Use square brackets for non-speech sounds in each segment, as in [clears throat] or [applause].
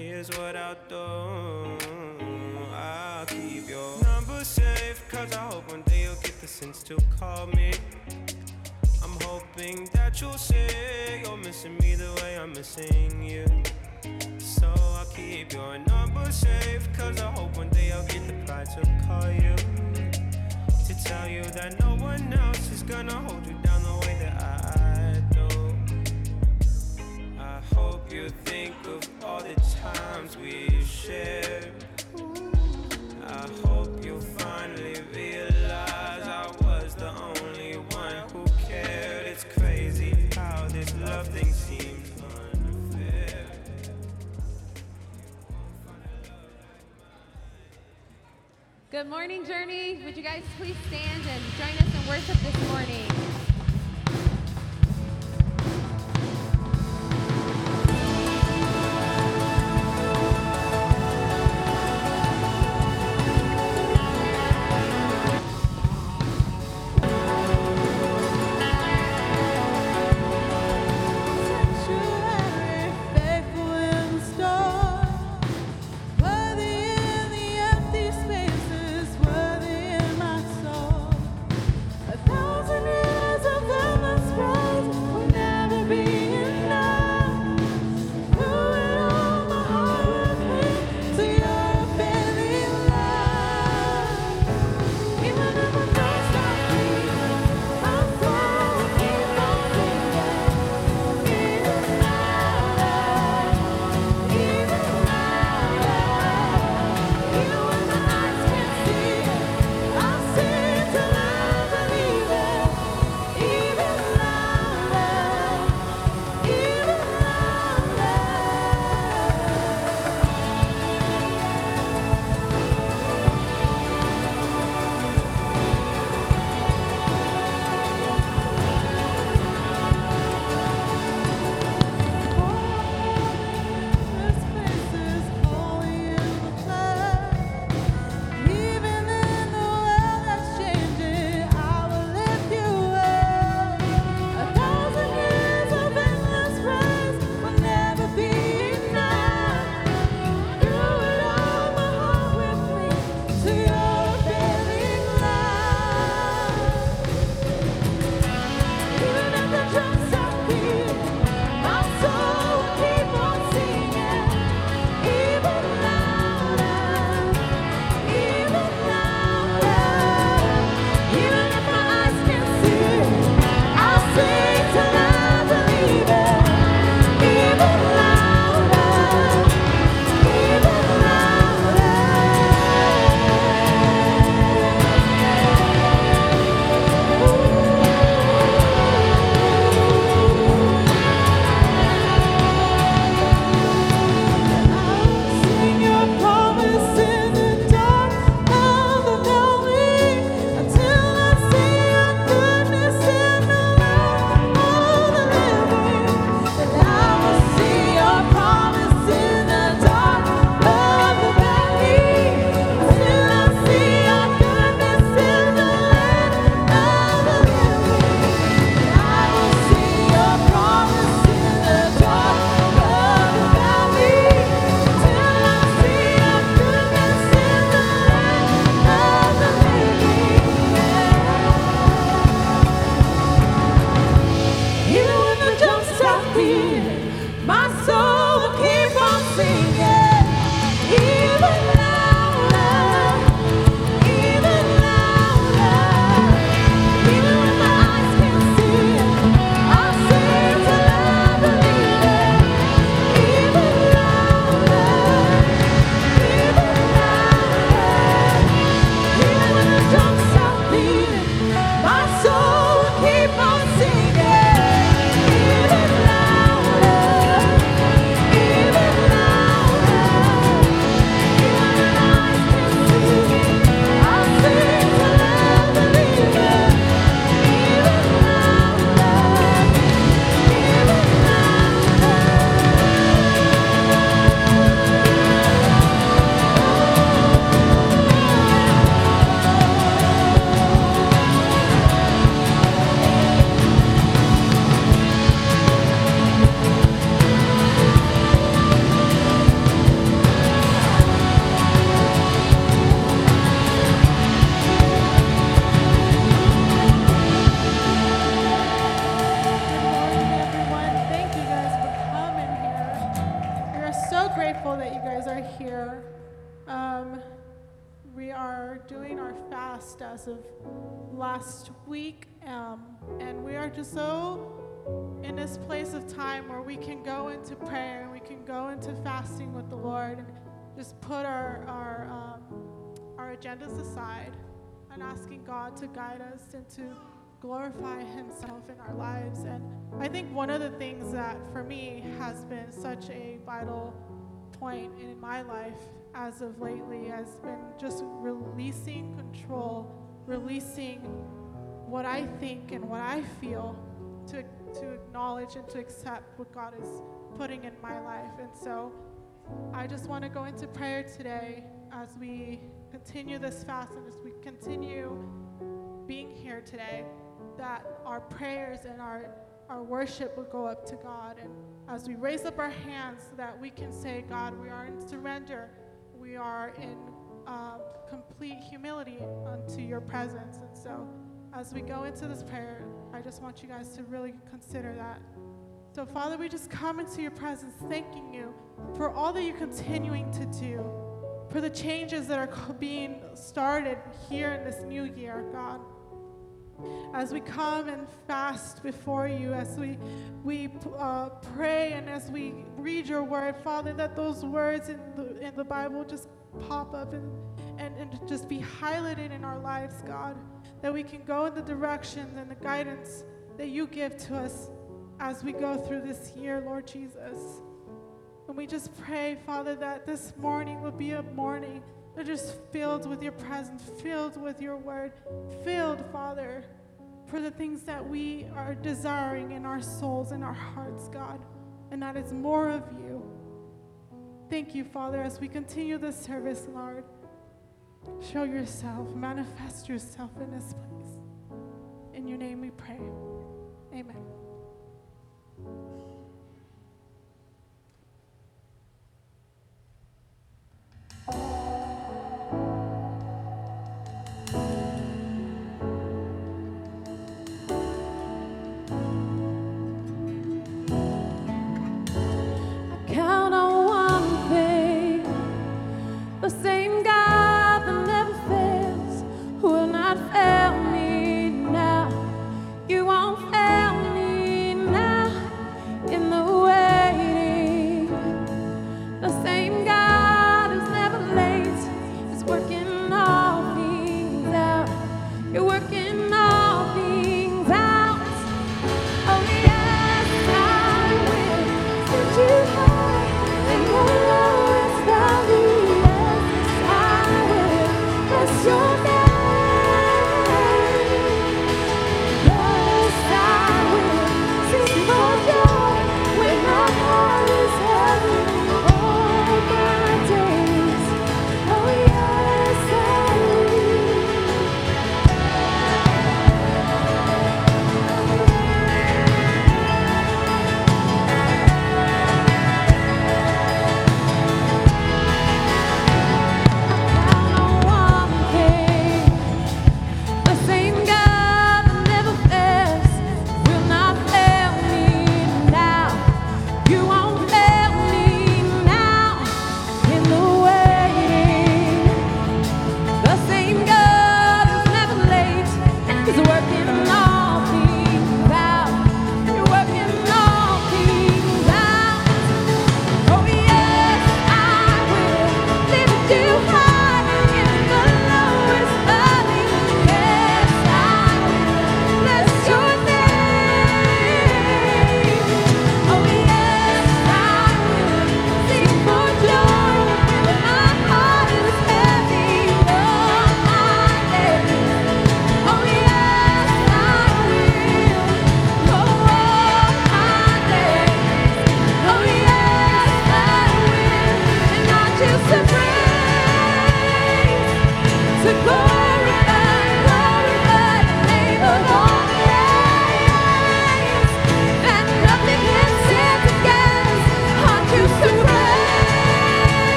here's what I'll do. I'll keep your number safe, cause I hope one day you'll get the sense to call me. I'm hoping that you'll say you're missing me the way I'm missing you. So I'll keep your number safe, cause I hope one day I'll get the pride to call you. To tell you that no one else is gonna hold you down the way that I do. I hope you times we shared. I hope you finally realize I was the only one who cared. It's crazy how this love thing seems. Good morning, Journey. Would you guys please stand and join us in worship this morning? Are doing our fast as of last week, um, and we are just so in this place of time where we can go into prayer and we can go into fasting with the Lord and just put our our um, our agendas aside and asking God to guide us and to glorify Himself in our lives. And I think one of the things that for me has been such a vital point in my life as of lately has been just releasing control, releasing what I think and what I feel to, to acknowledge and to accept what God is putting in my life. And so I just want to go into prayer today as we continue this fast and as we continue being here today, that our prayers and our, our worship will go up to God. And as we raise up our hands, so that we can say, God, we are in surrender. We are in uh, complete humility unto your presence. And so as we go into this prayer, I just want you guys to really consider that. So, Father, we just come into your presence thanking you for all that you're continuing to do, for the changes that are being started here in this new year, God. As we come and fast before you, as we, we uh, pray and as we read your word, Father, that those words in the, in the Bible just pop up and, and, and just be highlighted in our lives, God. That we can go in the directions and the guidance that you give to us as we go through this year, Lord Jesus. And we just pray, Father, that this morning will be a morning that is filled with your presence, filled with your word, filled, Father, for the things that we are desiring in our souls and our hearts, God. And that is more of you. Thank you, Father, as we continue this service, Lord. Show yourself, manifest yourself in this place. In your name we pray. Amen. I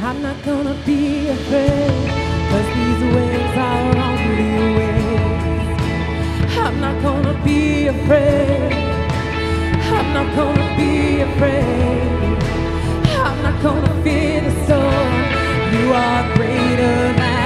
I'm not gonna be afraid, cause these waves are only waves. I'm not gonna be afraid. I'm not gonna be afraid. I'm not gonna fear the storm. You are greater than.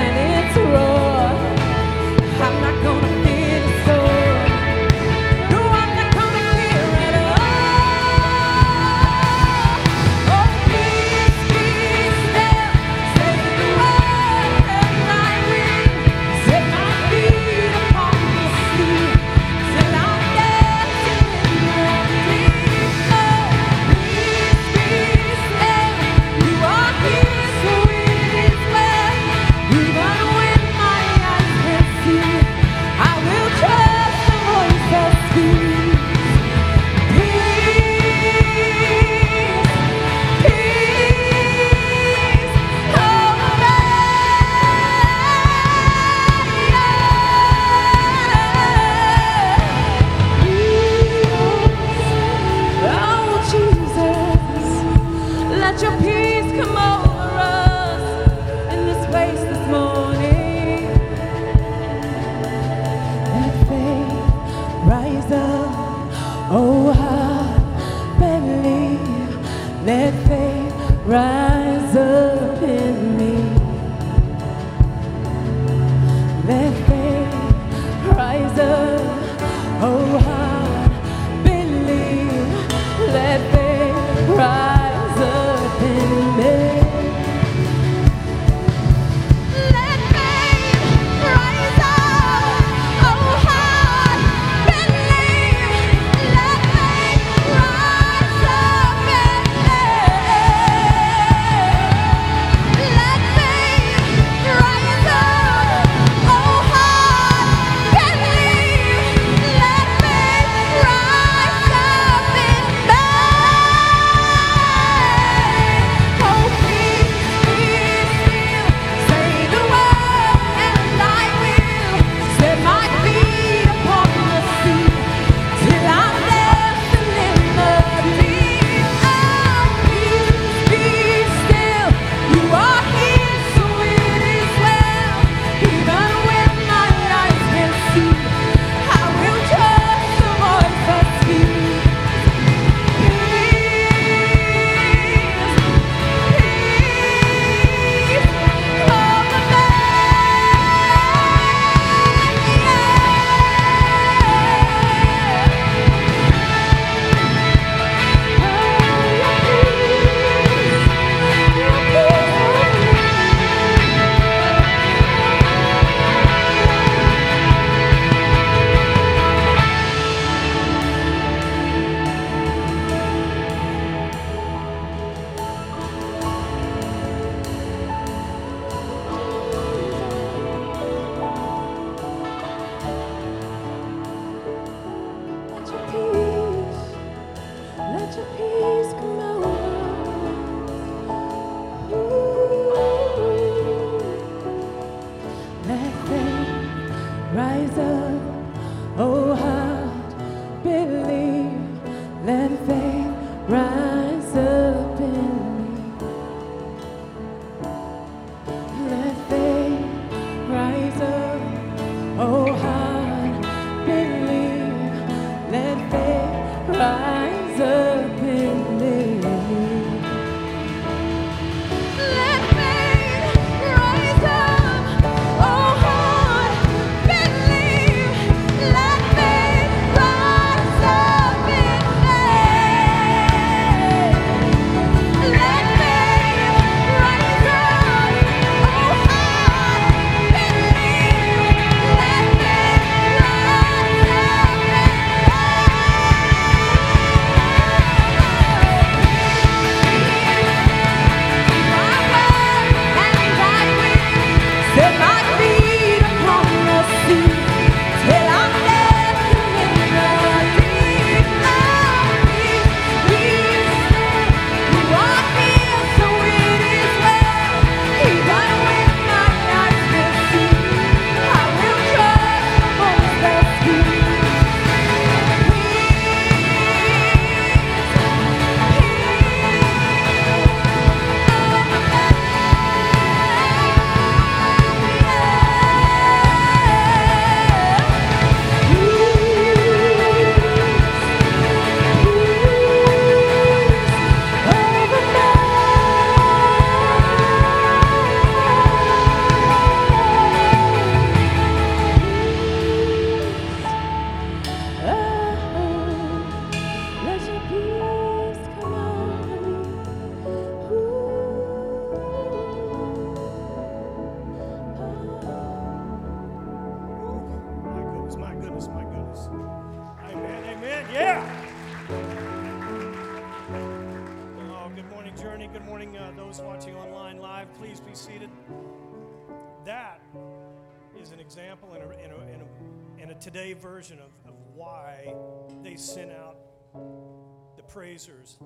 Praisers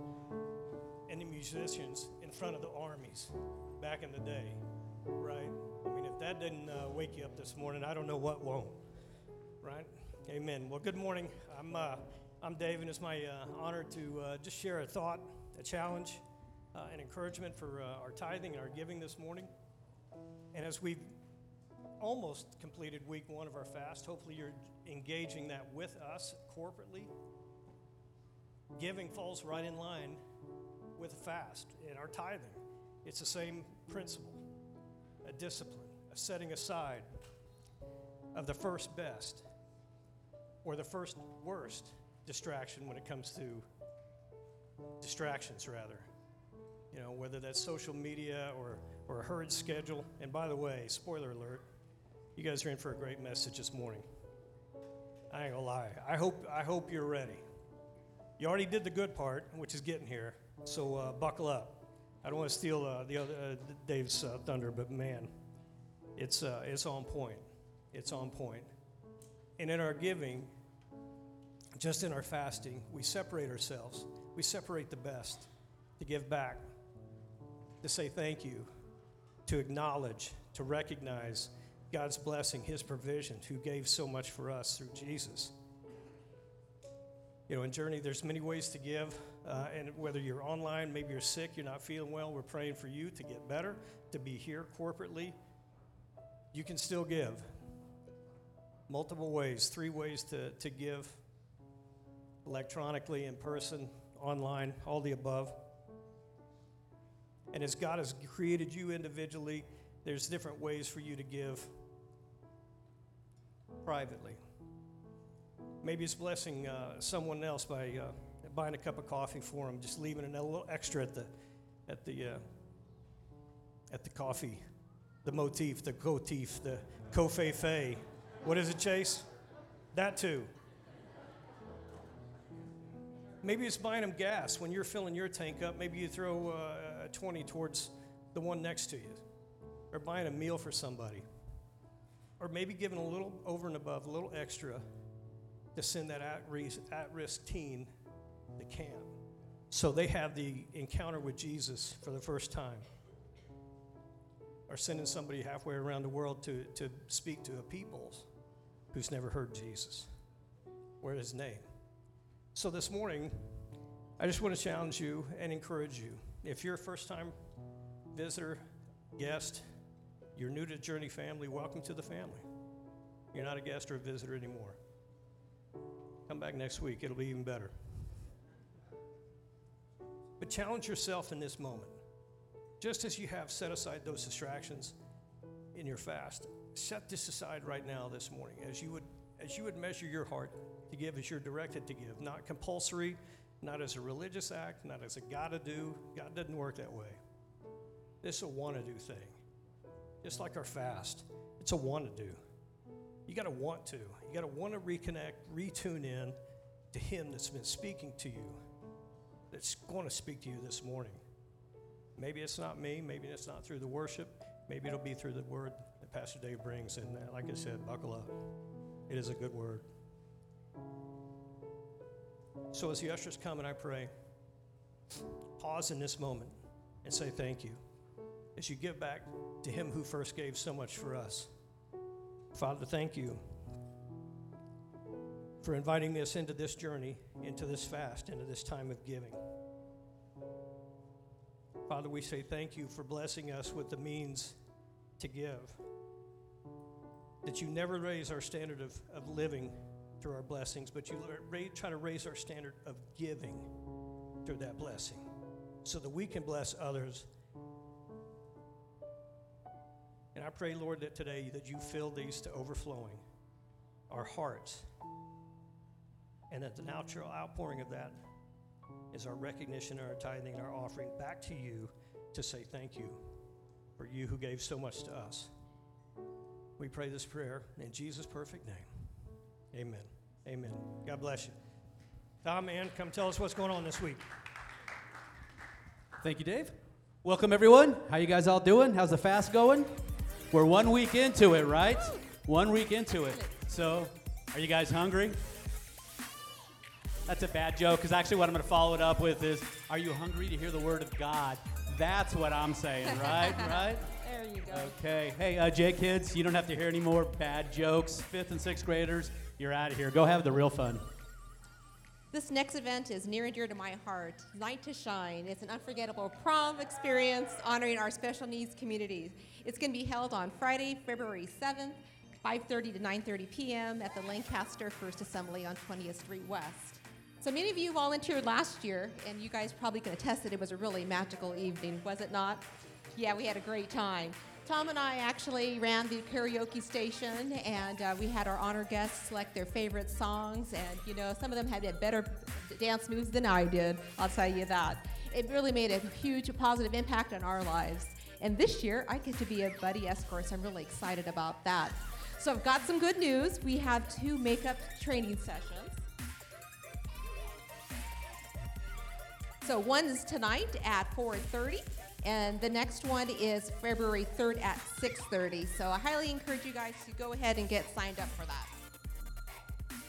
and the musicians in front of the armies back in the day, right? I mean, if that didn't uh, wake you up this morning, I don't know what won't, right? Amen. Well, good morning. I'm, uh, I'm Dave, and it's my uh, honor to uh, just share a thought, a challenge, uh, an encouragement for uh, our tithing and our giving this morning. And as we've almost completed week one of our fast, hopefully you're engaging that with us corporately. Giving falls right in line with a fast and our tithing. It's the same principle a discipline, a setting aside of the first best or the first worst distraction when it comes to distractions, rather. You know, whether that's social media or, or a hurried schedule. And by the way, spoiler alert, you guys are in for a great message this morning. I ain't gonna lie. I hope, I hope you're ready. You already did the good part, which is getting here, so uh, buckle up. I don't want to steal uh, the other uh, Dave's uh, thunder, but man, it's uh, it's on point. It's on point. And in our giving, just in our fasting, we separate ourselves. We separate the best to give back, to say thank you, to acknowledge, to recognize God's blessing, His provision, who gave so much for us through Jesus. You know, in Journey, there's many ways to give, uh, and whether you're online, maybe you're sick, you're not feeling well, we're praying for you to get better, to be here corporately. You can still give. Multiple ways, three ways to, to give electronically, in person, online, all the above. And as God has created you individually, there's different ways for you to give privately. Maybe it's blessing uh, someone else by uh, buying a cup of coffee for them, just leaving a little extra at the at the uh, at the coffee, the motif, the cotif, the kofefe. What is it, Chase? That too. Maybe it's buying them gas when you're filling your tank up. Maybe you throw uh, a 20 towards the one next to you, or buying a meal for somebody, or maybe giving a little over and above, a little extra to send that at risk, teen to camp. So they have the encounter with Jesus for the first time. Or sending somebody halfway around the world to, to speak to a people who's never heard Jesus or his name. So this morning, I just want to challenge you and encourage you. If you're a first time visitor, guest, you're new to Journey family, welcome to the family. You're not a guest or a visitor anymore. Come back next week, it'll be even better. But challenge yourself in this moment. Just as you have set aside those distractions in your fast, set this aside right now this morning as you would as you would measure your heart to give as you're directed to give, not compulsory, not as a religious act, not as a gotta do. God doesn't work that way. This is a wanna do thing. Just like our fast, it's a wanna do. You got to want to. You got to want to reconnect, retune in to Him that's been speaking to you, that's going to speak to you this morning. Maybe it's not me. Maybe it's not through the worship. Maybe it'll be through the word that Pastor Dave brings. And uh, like I said, buckle up. It is a good word. So as the ushers come and I pray, pause in this moment and say thank you as you give back to Him who first gave so much for us. Father, thank you for inviting us into this journey, into this fast, into this time of giving. Father, we say thank you for blessing us with the means to give. That you never raise our standard of, of living through our blessings, but you try to raise our standard of giving through that blessing so that we can bless others I pray, Lord, that today that you fill these to overflowing our hearts. And that the natural outpouring of that is our recognition, our tithing, and our offering back to you to say thank you for you who gave so much to us. We pray this prayer in Jesus' perfect name. Amen. Amen. God bless you. Tom, man, come tell us what's going on this week. Thank you, Dave. Welcome everyone. How you guys all doing? How's the fast going? We're one week into it, right? One week into it. So, are you guys hungry? That's a bad joke because actually, what I'm going to follow it up with is Are you hungry to hear the word of God? That's what I'm saying, [laughs] right? right? There you go. Okay. Hey, uh, J kids, you don't have to hear any more bad jokes. Fifth and sixth graders, you're out of here. Go have the real fun. This next event is near and dear to my heart. Night to Shine. It's an unforgettable prom experience honoring our special needs communities. It's going to be held on Friday, February 7th, 5:30 to 9:30 p.m. at the Lancaster First Assembly on 20th Street West. So many of you volunteered last year, and you guys probably can attest that it was a really magical evening, was it not? Yeah, we had a great time. Tom and I actually ran the karaoke station, and uh, we had our honor guests select their favorite songs. And you know, some of them had better dance moves than I did. I'll tell you that. It really made a huge positive impact on our lives. And this year, I get to be a buddy escort, so I'm really excited about that. So I've got some good news. We have two makeup training sessions. So one is tonight at 4:30, and the next one is February 3rd at 6:30. So I highly encourage you guys to go ahead and get signed up for that.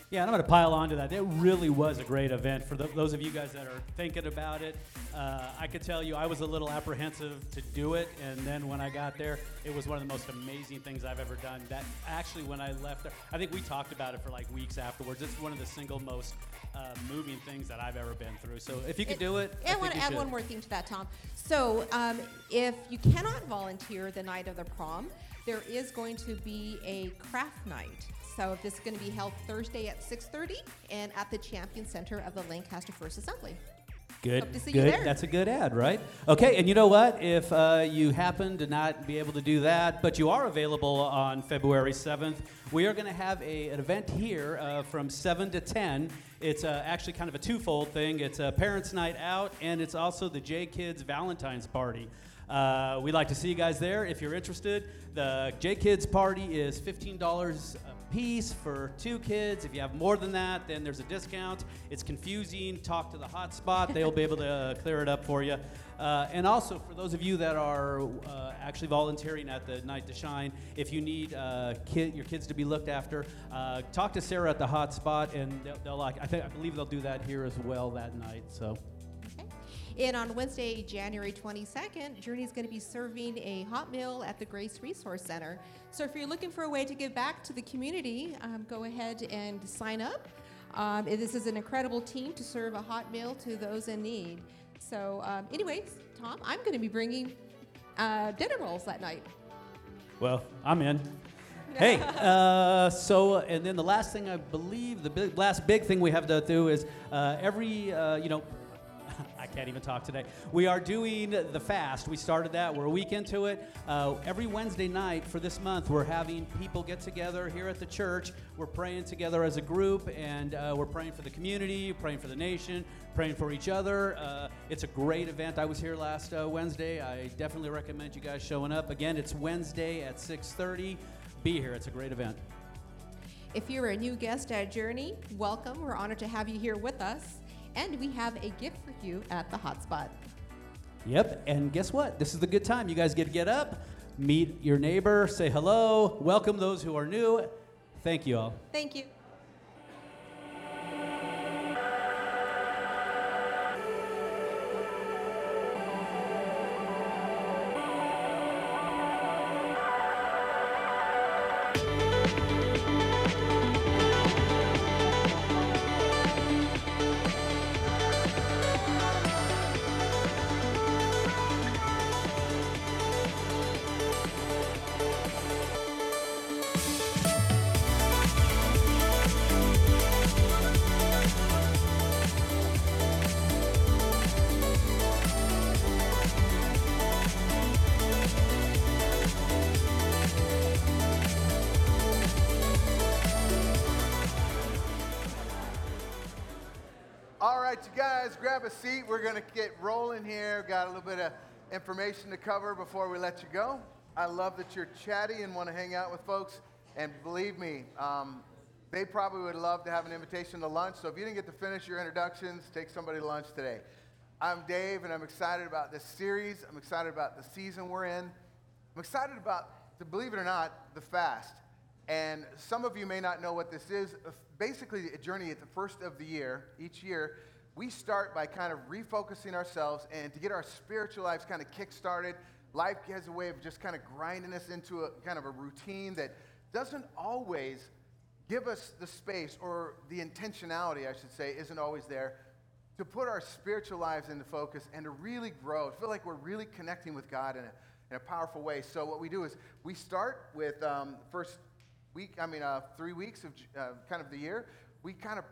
Yeah, and I'm going to pile on to that. It really was a great event for the, those of you guys that are thinking about it. Uh, I could tell you I was a little apprehensive to do it, and then when I got there, it was one of the most amazing things I've ever done. That actually, when I left there, I think we talked about it for like weeks afterwards. It's one of the single most uh, moving things that I've ever been through. So if you could do it, I, I, want to add should. one more thing to that, Tom. So um, if you cannot volunteer the night of the prom, there is going to be a craft night. So this is going to be held Thursday at 6:30 and at the Champion Center of the Lancaster First Assembly. Good. Hope to see you good. there. That's a good ad, right? Okay, and you know what? If uh, you happen to not be able to do that, but you are available on February 7th, we are going to have a, an event here uh, from 7 to 10. It's uh, actually kind of a twofold thing. It's a parents' night out, and it's also the J Kids Valentine's Party. Uh, we'd like to see you guys there if you're interested. The J Kids Party is $15 a piece for two kids. If you have more than that, then there's a discount. It's confusing. Talk to the hotspot; they'll be able to uh, clear it up for you. Uh, and also, for those of you that are uh, actually volunteering at the Night to Shine, if you need uh, kid, your kids to be looked after, uh, talk to Sarah at the hotspot, and they'll, they'll like. I think I believe they'll do that here as well that night. So. And on Wednesday, January 22nd, Journey is going to be serving a hot meal at the Grace Resource Center. So if you're looking for a way to give back to the community, um, go ahead and sign up. Um, this is an incredible team to serve a hot meal to those in need. So, um, anyways, Tom, I'm going to be bringing uh, dinner rolls that night. Well, I'm in. [laughs] Hey, uh, so and then the last thing I believe, the big, last big thing we have to do is uh, every, uh, you know, can't even talk today. We are doing the fast. We started that. We're a week into it. Uh, every Wednesday night for this month, we're having people get together here at the church. We're praying together as a group, and uh, we're praying for the community, praying for the nation, praying for each other. Uh, it's a great event. I was here last uh, Wednesday. I definitely recommend you guys showing up. Again, it's Wednesday at 6:30. Be here. It's a great event. If you're a new guest at Journey, welcome. We're honored to have you here with us. And we have a gift for you at the hotspot. Yep, and guess what? This is the good time. You guys get to get up, meet your neighbor, say hello, welcome those who are new. Thank you all. Thank you. Guys, grab a seat. We're going to get rolling here. Got a little bit of information to cover before we let you go. I love that you're chatty and want to hang out with folks. And believe me, um, they probably would love to have an invitation to lunch. So if you didn't get to finish your introductions, take somebody to lunch today. I'm Dave, and I'm excited about this series. I'm excited about the season we're in. I'm excited about, to believe it or not, the fast. And some of you may not know what this is. Basically, a journey at the first of the year, each year, we start by kind of refocusing ourselves and to get our spiritual lives kind of kick-started. Life has a way of just kind of grinding us into a kind of a routine that doesn't always give us the space or the intentionality, I should say, isn't always there to put our spiritual lives into focus and to really grow, feel like we're really connecting with God in a, in a powerful way. So what we do is we start with um, first week, I mean, uh, three weeks of uh, kind of the year. We kind of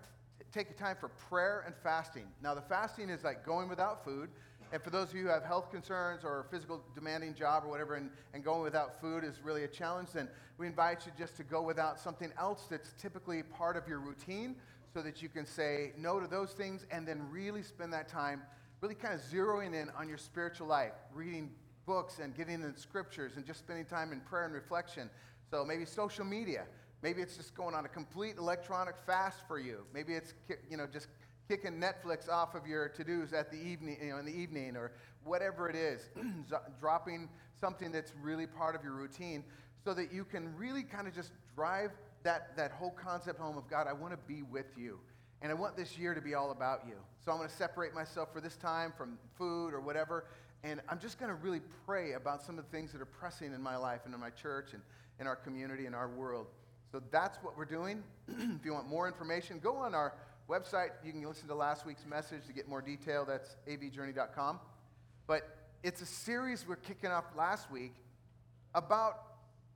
take time for prayer and fasting. Now, the fasting is like going without food. And for those of you who have health concerns or a physical demanding job or whatever, and, and going without food is really a challenge, then we invite you just to go without something else that's typically part of your routine so that you can say no to those things and then really spend that time really kind of zeroing in on your spiritual life, reading books and getting in scriptures and just spending time in prayer and reflection. So maybe social media. Maybe it's just going on a complete electronic fast for you. Maybe it's you know just kicking Netflix off of your to-dos at the evening, you know, in the evening or whatever it is, [clears throat] dropping something that's really part of your routine so that you can really kind of just drive that, that whole concept home of God, I want to be with you. And I want this year to be all about you. So I'm going to separate myself for this time from food or whatever. And I'm just going to really pray about some of the things that are pressing in my life and in my church and in our community and our world. So that's what we're doing. [clears throat] if you want more information, go on our website. You can listen to last week's message to get more detail. That's avjourney.com. But it's a series we're kicking off last week about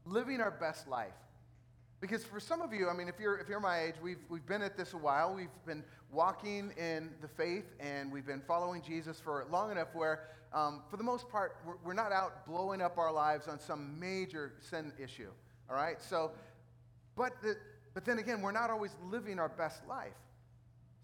living our best life. Because for some of you, I mean, if you're, if you're my age, we've, we've been at this a while. We've been walking in the faith and we've been following Jesus for long enough where, um, for the most part, we're, we're not out blowing up our lives on some major sin issue. All right? So, but, the, but then again, we're not always living our best life.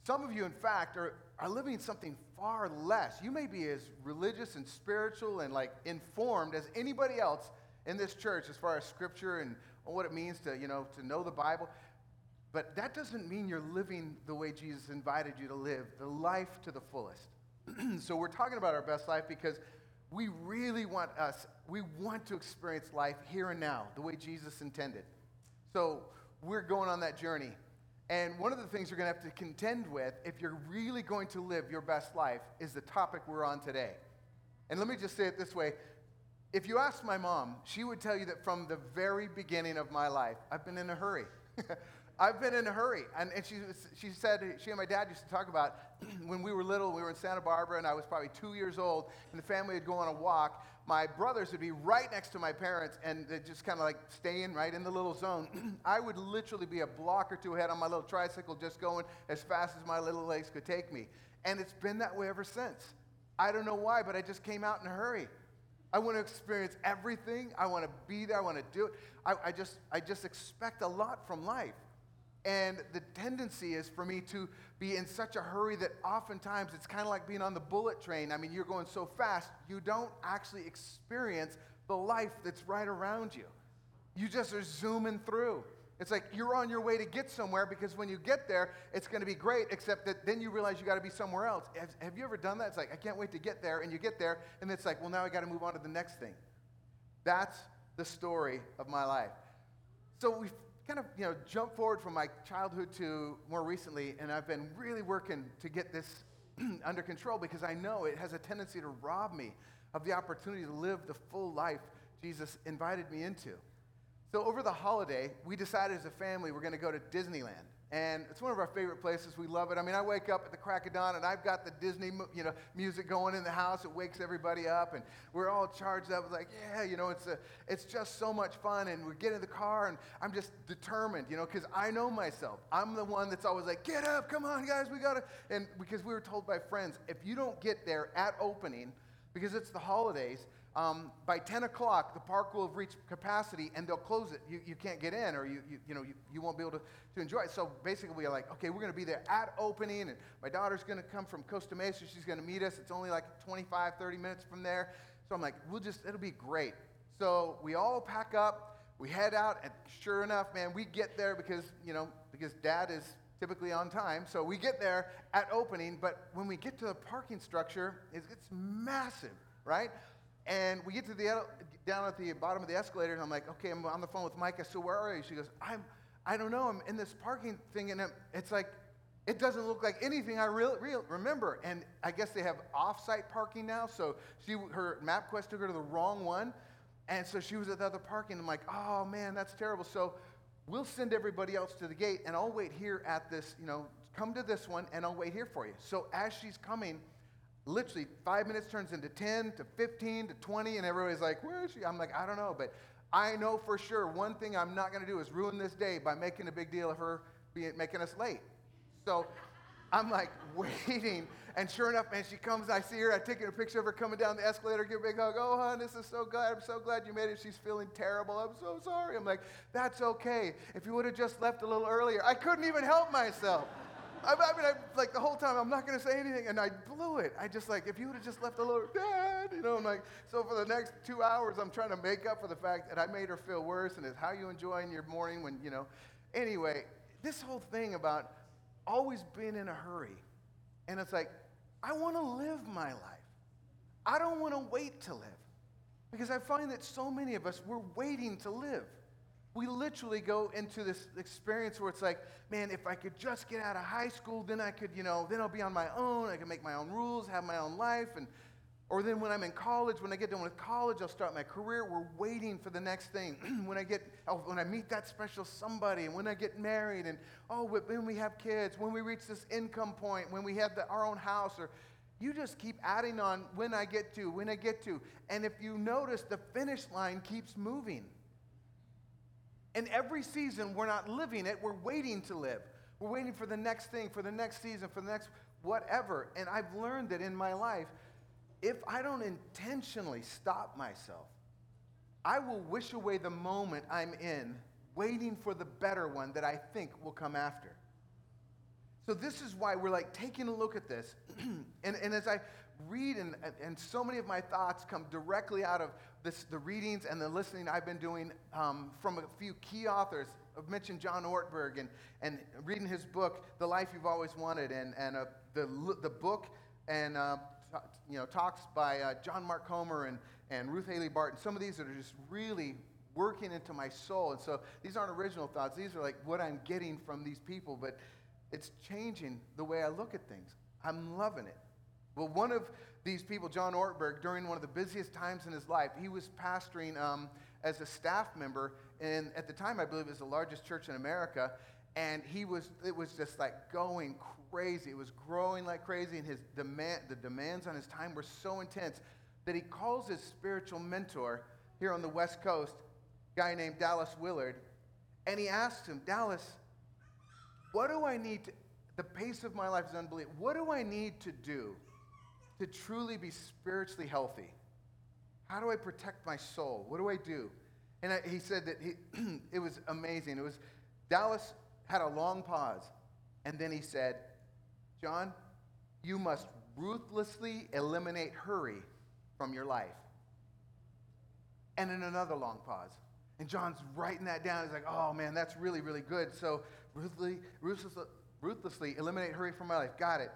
Some of you, in fact, are, are living something far less. You may be as religious and spiritual and like informed as anybody else in this church as far as scripture and what it means to, you know, to know the Bible. But that doesn't mean you're living the way Jesus invited you to live, the life to the fullest. [clears throat] so we're talking about our best life because we really want us, we want to experience life here and now, the way Jesus intended. So we're going on that journey. And one of the things you're going to have to contend with if you're really going to live your best life is the topic we're on today. And let me just say it this way. If you ask my mom, she would tell you that from the very beginning of my life, I've been in a hurry. [laughs] I've been in a hurry. And, and she, she said, she and my dad used to talk about [clears throat] when we were little, we were in Santa Barbara, and I was probably two years old, and the family would go on a walk. My brothers would be right next to my parents, and they'd just kind of like staying right in the little zone. [clears throat] I would literally be a block or two ahead on my little tricycle, just going as fast as my little legs could take me. And it's been that way ever since. I don't know why, but I just came out in a hurry. I want to experience everything. I want to be there. I want to do it. I, I, just, I just expect a lot from life. And the tendency is for me to be in such a hurry that oftentimes it's kind of like being on the bullet train. I mean, you're going so fast, you don't actually experience the life that's right around you. You just are zooming through. It's like you're on your way to get somewhere because when you get there, it's going to be great, except that then you realize you got to be somewhere else. Have, have you ever done that? It's like, I can't wait to get there, and you get there, and it's like, well, now I got to move on to the next thing. That's the story of my life. So we've kind of, you know, jumped forward from my childhood to more recently, and I've been really working to get this [clears throat] under control because I know it has a tendency to rob me of the opportunity to live the full life Jesus invited me into. So over the holiday, we decided as a family we're going to go to Disneyland. And it's one of our favorite places. We love it. I mean, I wake up at the crack of dawn and I've got the Disney you know, music going in the house. It wakes everybody up and we're all charged up. Like, yeah, you know, it's, a, it's just so much fun. And we get in the car and I'm just determined, you know, because I know myself. I'm the one that's always like, get up, come on, guys, we got to. And because we were told by friends, if you don't get there at opening, because it's the holidays, um, by 10 o'clock, the park will have reached capacity and they'll close it. You, you can't get in or you, you, you know, you, you won't be able to, to enjoy it. So basically, we are like, okay, we're going to be there at opening. And my daughter's going to come from Costa Mesa. She's going to meet us. It's only like 25, 30 minutes from there. So I'm like, we'll just, it'll be great. So we all pack up. We head out. And sure enough, man, we get there because, you know, because dad is typically on time. So we get there at opening, but when we get to the parking structure, it's, it's massive, right? And we get to the down at the bottom of the escalator, and I'm like, okay, I'm on the phone with Micah. So where are you? She goes, I'm, I don't know. I'm in this parking thing, and it's like, it doesn't look like anything I real, real remember. And I guess they have off-site parking now. So she, her MapQuest took her to the wrong one, and so she was at the other parking. I'm like, oh man, that's terrible. So we'll send everybody else to the gate, and I'll wait here at this. You know, come to this one, and I'll wait here for you. So as she's coming literally five minutes turns into 10 to 15 to 20 and everybody's like where is she? I'm like i don't know but i know for sure one thing i'm not going to do is ruin this day by making a big deal of her being, making us late. So i'm like [laughs] waiting and sure enough man she comes i see her i take a picture of her coming down the escalator give a big hug oh hon this is so glad i'm so glad you made it she's feeling terrible i'm so sorry. I'm like that's okay if you would have just left a little earlier i couldn't even help myself I, I mean, I, like the whole time, I'm not going to say anything, and I blew it. I just like, if you would have just left a little, Dad, you know, I'm like, so for the next two hours, I'm trying to make up for the fact that I made her feel worse, and it's how you enjoying your morning when, you know. Anyway, this whole thing about always being in a hurry, and it's like, I want to live my life. I don't want to wait to live, because I find that so many of us, we're waiting to live we literally go into this experience where it's like, man, if I could just get out of high school, then I could, you know, then I'll be on my own. I can make my own rules, have my own life. And, or then when I'm in college, when I get done with college, I'll start my career. We're waiting for the next thing. [clears throat] when I get, oh, when I meet that special somebody, and when I get married, and oh, when we have kids, when we reach this income point, when we have the, our own house, or you just keep adding on when I get to, when I get to. And if you notice, the finish line keeps moving. And every season, we're not living it, we're waiting to live. We're waiting for the next thing, for the next season, for the next whatever. And I've learned that in my life, if I don't intentionally stop myself, I will wish away the moment I'm in, waiting for the better one that I think will come after. So, this is why we're like taking a look at this. [clears throat] and, and as I read, and, and so many of my thoughts come directly out of this, the readings and the listening I've been doing um, from a few key authors. I've mentioned John Ortberg and, and reading his book, The Life You've Always Wanted, and, and uh, the, the book and uh, t- you know, talks by uh, John Mark Comer and, and Ruth Haley Barton. Some of these are just really working into my soul. And so these aren't original thoughts. These are like what I'm getting from these people, but it's changing the way I look at things. I'm loving it. Well, one of these people, John Ortberg, during one of the busiest times in his life, he was pastoring um, as a staff member, and at the time, I believe it was the largest church in America, and he was, it was just like going crazy. It was growing like crazy, and his demand, the demands on his time were so intense that he calls his spiritual mentor here on the West Coast, a guy named Dallas Willard, and he asks him, Dallas, what do I need to, the pace of my life is unbelievable. What do I need to do to truly be spiritually healthy? How do I protect my soul? What do I do? And I, he said that he, [clears throat] it was amazing. It was Dallas had a long pause, and then he said, John, you must ruthlessly eliminate hurry from your life. And then another long pause. And John's writing that down. He's like, oh man, that's really, really good. So ruthlessly, ruthlessly, ruthlessly eliminate hurry from my life. Got it.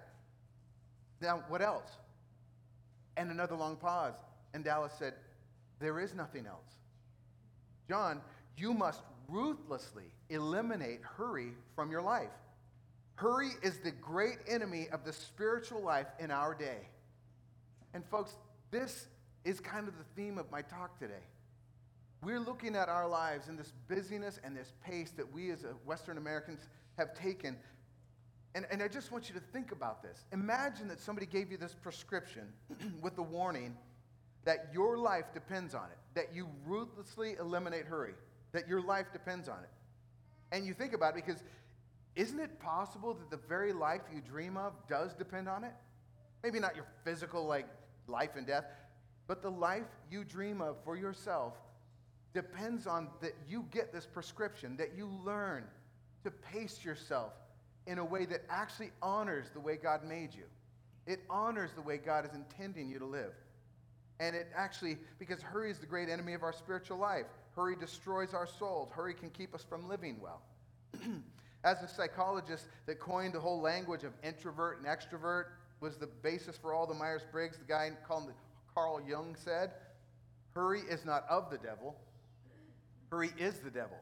Now, what else? And another long pause. And Dallas said, There is nothing else. John, you must ruthlessly eliminate hurry from your life. Hurry is the great enemy of the spiritual life in our day. And, folks, this is kind of the theme of my talk today. We're looking at our lives in this busyness and this pace that we as Western Americans have taken. And, and I just want you to think about this. Imagine that somebody gave you this prescription [clears throat] with the warning that your life depends on it, that you ruthlessly eliminate hurry, that your life depends on it. And you think about it because isn't it possible that the very life you dream of does depend on it? Maybe not your physical, like life and death, but the life you dream of for yourself depends on that you get this prescription, that you learn to pace yourself in a way that actually honors the way God made you. It honors the way God is intending you to live. And it actually, because hurry is the great enemy of our spiritual life, hurry destroys our souls, hurry can keep us from living well. [clears throat] as a psychologist that coined the whole language of introvert and extrovert, was the basis for all the Myers Briggs, the guy called Carl Jung said, hurry is not of the devil, hurry is the devil.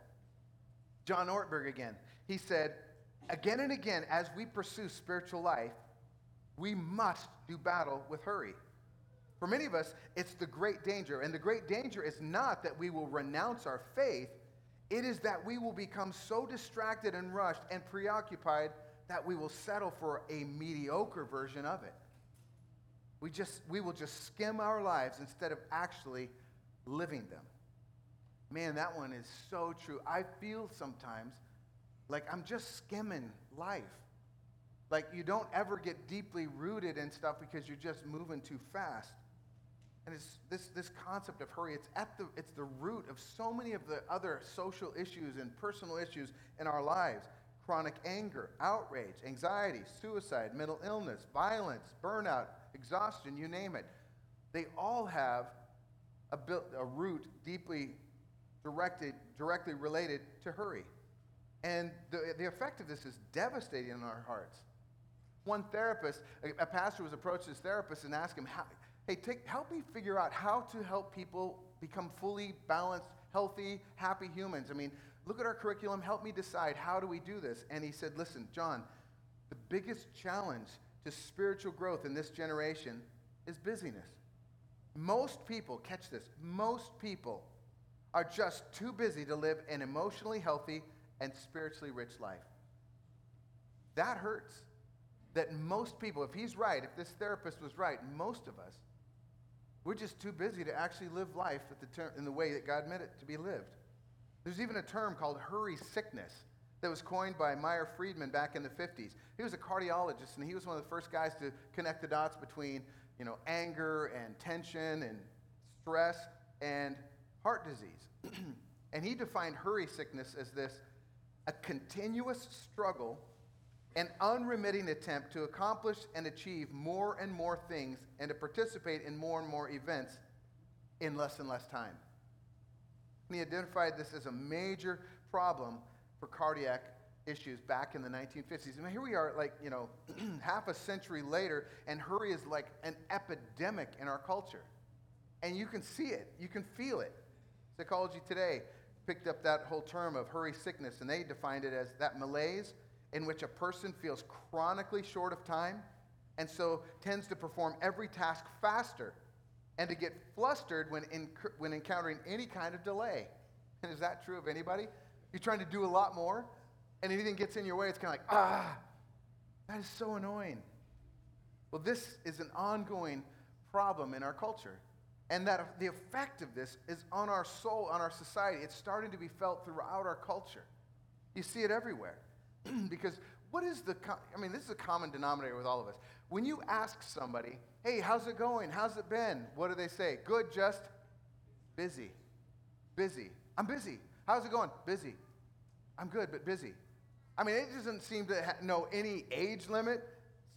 John Ortberg again, he said, again and again, as we pursue spiritual life, we must do battle with hurry. For many of us, it's the great danger. And the great danger is not that we will renounce our faith, it is that we will become so distracted and rushed and preoccupied that we will settle for a mediocre version of it. We, just, we will just skim our lives instead of actually living them. Man, that one is so true. I feel sometimes like I'm just skimming life. Like you don't ever get deeply rooted in stuff because you're just moving too fast. And it's this, this concept of hurry, it's at the, it's the root of so many of the other social issues and personal issues in our lives chronic anger, outrage, anxiety, suicide, mental illness, violence, burnout, exhaustion, you name it. They all have a, a root deeply directed, directly related to hurry. And the, the effect of this is devastating in our hearts. One therapist, a, a pastor was approached his therapist and asked him, hey, take, help me figure out how to help people become fully balanced, healthy, happy humans. I mean, look at our curriculum, help me decide how do we do this? And he said, listen, John, the biggest challenge to spiritual growth in this generation is busyness. Most people, catch this, most people are just too busy to live an emotionally healthy and spiritually rich life. That hurts. That most people, if he's right, if this therapist was right, most of us we're just too busy to actually live life the ter- in the way that God meant it to be lived. There's even a term called hurry sickness that was coined by Meyer Friedman back in the 50s. He was a cardiologist, and he was one of the first guys to connect the dots between you know, anger and tension and stress and heart disease. [clears throat] and he defined hurry sickness as this a continuous struggle an unremitting attempt to accomplish and achieve more and more things and to participate in more and more events in less and less time. And he identified this as a major problem for cardiac issues back in the 1950s. And here we are, like, you know, [clears throat] half a century later, and hurry is like an epidemic in our culture. And you can see it, you can feel it. Psychology Today picked up that whole term of hurry sickness, and they defined it as that malaise in which a person feels chronically short of time and so tends to perform every task faster and to get flustered when, when encountering any kind of delay. And [laughs] is that true of anybody? You're trying to do a lot more, and anything gets in your way, it's kind of like, ah, that is so annoying. Well, this is an ongoing problem in our culture. And that the effect of this is on our soul, on our society. It's starting to be felt throughout our culture. You see it everywhere. [clears throat] because what is the, I mean, this is a common denominator with all of us. When you ask somebody, hey, how's it going? How's it been? What do they say? Good, just busy. Busy. I'm busy. How's it going? Busy. I'm good, but busy. I mean, it doesn't seem to ha- know any age limit,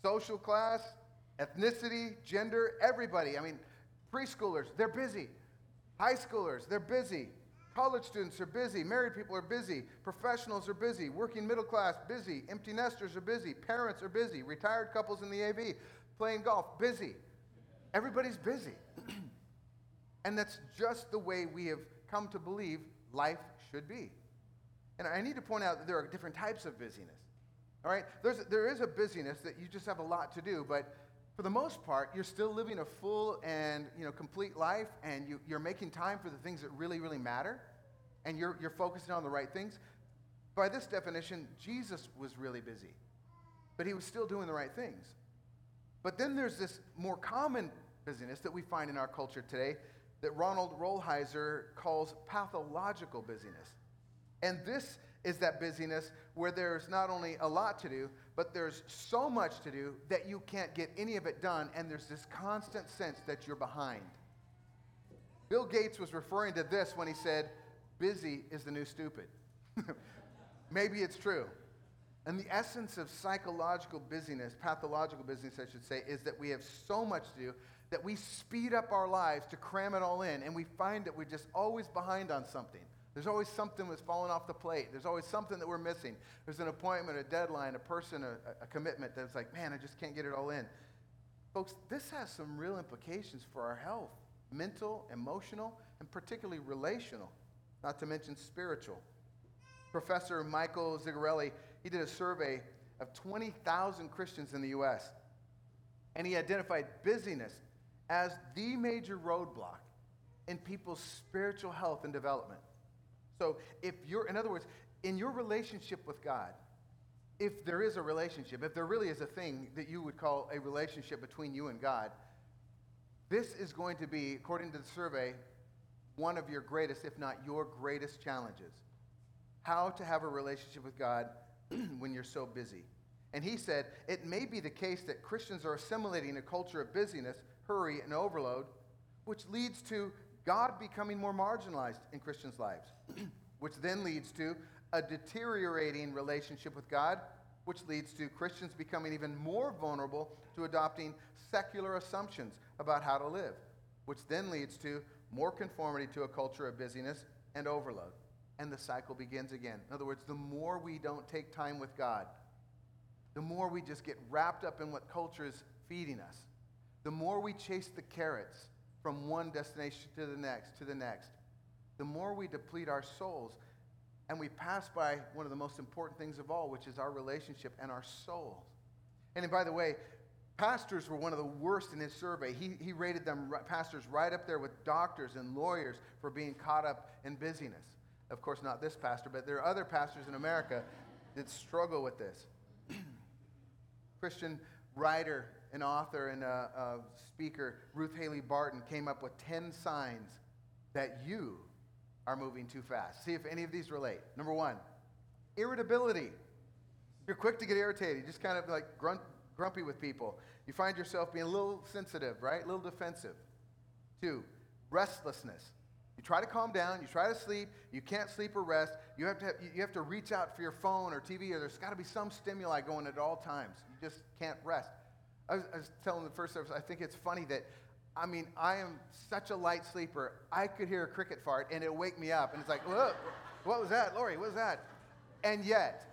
social class, ethnicity, gender, everybody. I mean, preschoolers, they're busy. High schoolers, they're busy. College students are busy. Married people are busy. Professionals are busy. Working middle class, busy. Empty nesters are busy. Parents are busy. Retired couples in the AV playing golf, busy. Everybody's busy. [clears throat] and that's just the way we have come to believe life should be. And I need to point out that there are different types of busyness. All right? There's, there is a busyness that you just have a lot to do, but for the most part, you're still living a full and you know, complete life, and you, you're making time for the things that really, really matter, and you're, you're focusing on the right things. By this definition, Jesus was really busy, but he was still doing the right things. But then there's this more common busyness that we find in our culture today that Ronald Rolheiser calls pathological busyness. And this is that busyness where there's not only a lot to do, but there's so much to do that you can't get any of it done, and there's this constant sense that you're behind. Bill Gates was referring to this when he said, busy is the new stupid. [laughs] Maybe it's true. And the essence of psychological busyness, pathological busyness, I should say, is that we have so much to do that we speed up our lives to cram it all in, and we find that we're just always behind on something There's always something that's falling off the plate. There's always something that we're missing. There's an appointment, a deadline, a person, a, a commitment that's like, man, I just can't get it all in. Folks, this has some real implications for our health mental, emotional, and particularly relational, not to mention spiritual. Professor Michael Zigarelli, he did a survey of 20,000 Christians in the U.S., and he identified busyness as the major roadblock in people's spiritual health and development. So, if you're, in other words, in your relationship with God, if there is a relationship, if there really is a thing that you would call a relationship between you and God, this is going to be, according to the survey, one of your greatest, if not your greatest challenges. How to have a relationship with God [clears throat] when you're so busy. And he said, it may be the case that Christians are assimilating a culture of busyness, hurry, and overload, which leads to God becoming more marginalized in Christians' lives, [clears throat] which then leads to a deteriorating relationship with God, which leads to Christians becoming even more vulnerable to adopting secular assumptions about how to live, which then leads to more conformity to a culture of busyness and overload. And the cycle begins again. In other words, the more we don't take time with God, the more we just get wrapped up in what culture is feeding us, the more we chase the carrots from one destination to the next, to the next, the more we deplete our souls and we pass by one of the most important things of all, which is our relationship and our soul. And by the way, pastors were one of the worst in his survey. He, he rated them, pastors, right up there with doctors and lawyers for being caught up in busyness. Of course, not this pastor, but there are other pastors in America that struggle with this. [clears throat] Christian writer and author and a, uh, speaker Ruth Haley Barton came up with 10 signs that you are moving too fast. See if any of these relate. Number one, irritability. You're quick to get irritated, just kind of like grunt, grumpy with people. You find yourself being a little sensitive, right? A little defensive. Two, restlessness. You try to calm down, you try to sleep, you can't sleep or rest. You have to, have, you have to reach out for your phone or TV, or there's got to be some stimuli going at all times. You just can't rest. I was, I was telling the first service, I think it's funny that, I mean, I am such a light sleeper. I could hear a cricket fart and it'll wake me up. And it's like, what was that? Lori, what was that? And yet,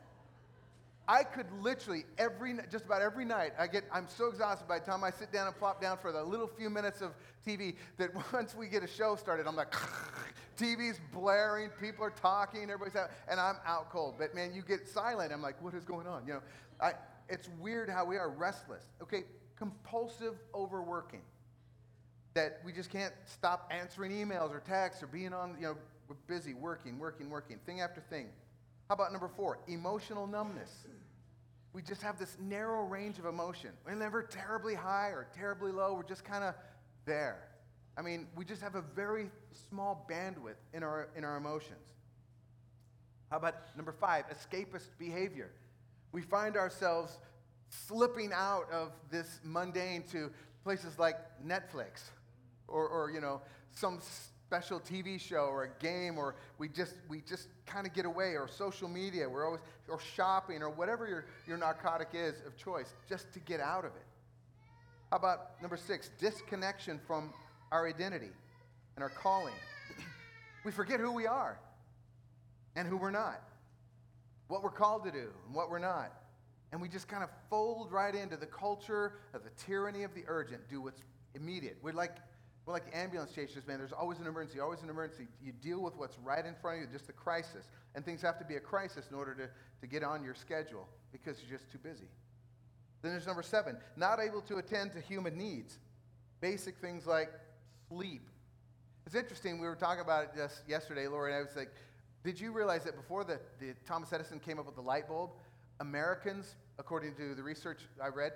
I could literally every just about every night I get I'm so exhausted by the time I sit down and plop down for the little few minutes of TV that [laughs] once we get a show started I'm like [laughs] TV's blaring people are talking everybody's out and I'm out cold but man you get silent I'm like what is going on you know I it's weird how we are restless. Okay, compulsive overworking. That we just can't stop answering emails or texts or being on, you know, we're busy working, working, working, thing after thing. How about number four? Emotional numbness. We just have this narrow range of emotion. We're never terribly high or terribly low. We're just kind of there. I mean, we just have a very small bandwidth in our, in our emotions. How about number five? Escapist behavior we find ourselves slipping out of this mundane to places like Netflix or, or you know, some special TV show or a game, or we just, we just kind of get away, or social media, we're always, or shopping, or whatever your, your narcotic is of choice, just to get out of it. How about number six, disconnection from our identity and our calling? [clears throat] we forget who we are and who we're not what we're called to do and what we're not. And we just kind of fold right into the culture of the tyranny of the urgent, do what's immediate. We're like, we're like ambulance chasers, man. There's always an emergency, always an emergency. You deal with what's right in front of you, just the crisis. And things have to be a crisis in order to, to get on your schedule because you're just too busy. Then there's number seven, not able to attend to human needs. Basic things like sleep. It's interesting, we were talking about it just yesterday, Lori, and I was like, did you realize that before the, the Thomas Edison came up with the light bulb, Americans, according to the research I read,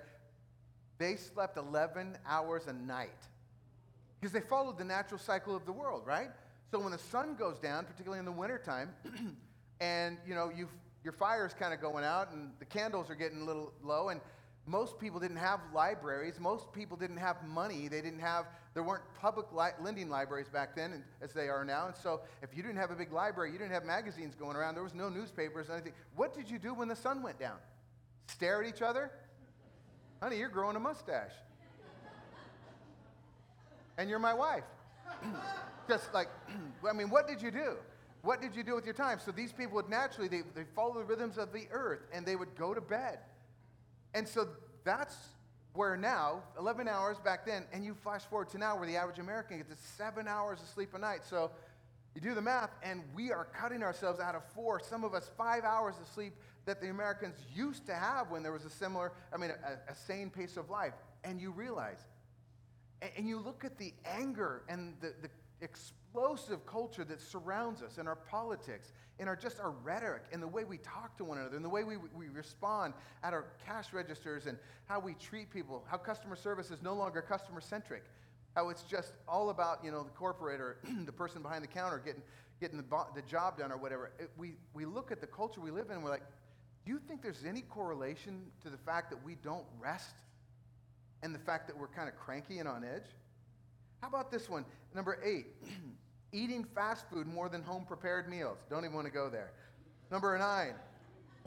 they slept 11 hours a night because they followed the natural cycle of the world, right? So when the sun goes down, particularly in the wintertime, [clears throat] and you know you your fire's kind of going out and the candles are getting a little low, and most people didn't have libraries. Most people didn't have money. They didn't have, there weren't public li- lending libraries back then as they are now. And so if you didn't have a big library, you didn't have magazines going around, there was no newspapers anything. What did you do when the sun went down? Stare at each other? Honey, you're growing a mustache. and you're my wife. [clears throat] Just like, [clears throat] I mean, what did you do? What did you do with your time? So these people would naturally, they, they follow the rhythms of the earth and they would go to bed. And so that's where now, 11 hours back then, and you flash forward to now where the average American gets seven hours of sleep a night. So you do the math, and we are cutting ourselves out of four, some of us five hours of sleep that the Americans used to have when there was a similar, I mean, a, a sane pace of life. And you realize, and, and you look at the anger and the, the explosive culture that surrounds us in our politics, in our just our rhetoric, in the way we talk to one another, in the way we, we respond at our cash registers and how we treat people, how customer service is no longer customer centric, how it's just all about you know the corporate or [clears throat] the person behind the counter getting getting the, bo- the job done or whatever. It, we we look at the culture we live in and we're like, do you think there's any correlation to the fact that we don't rest and the fact that we're kind of cranky and on edge? How about this one? Number eight, [clears throat] eating fast food more than home prepared meals. Don't even want to go there. Number nine,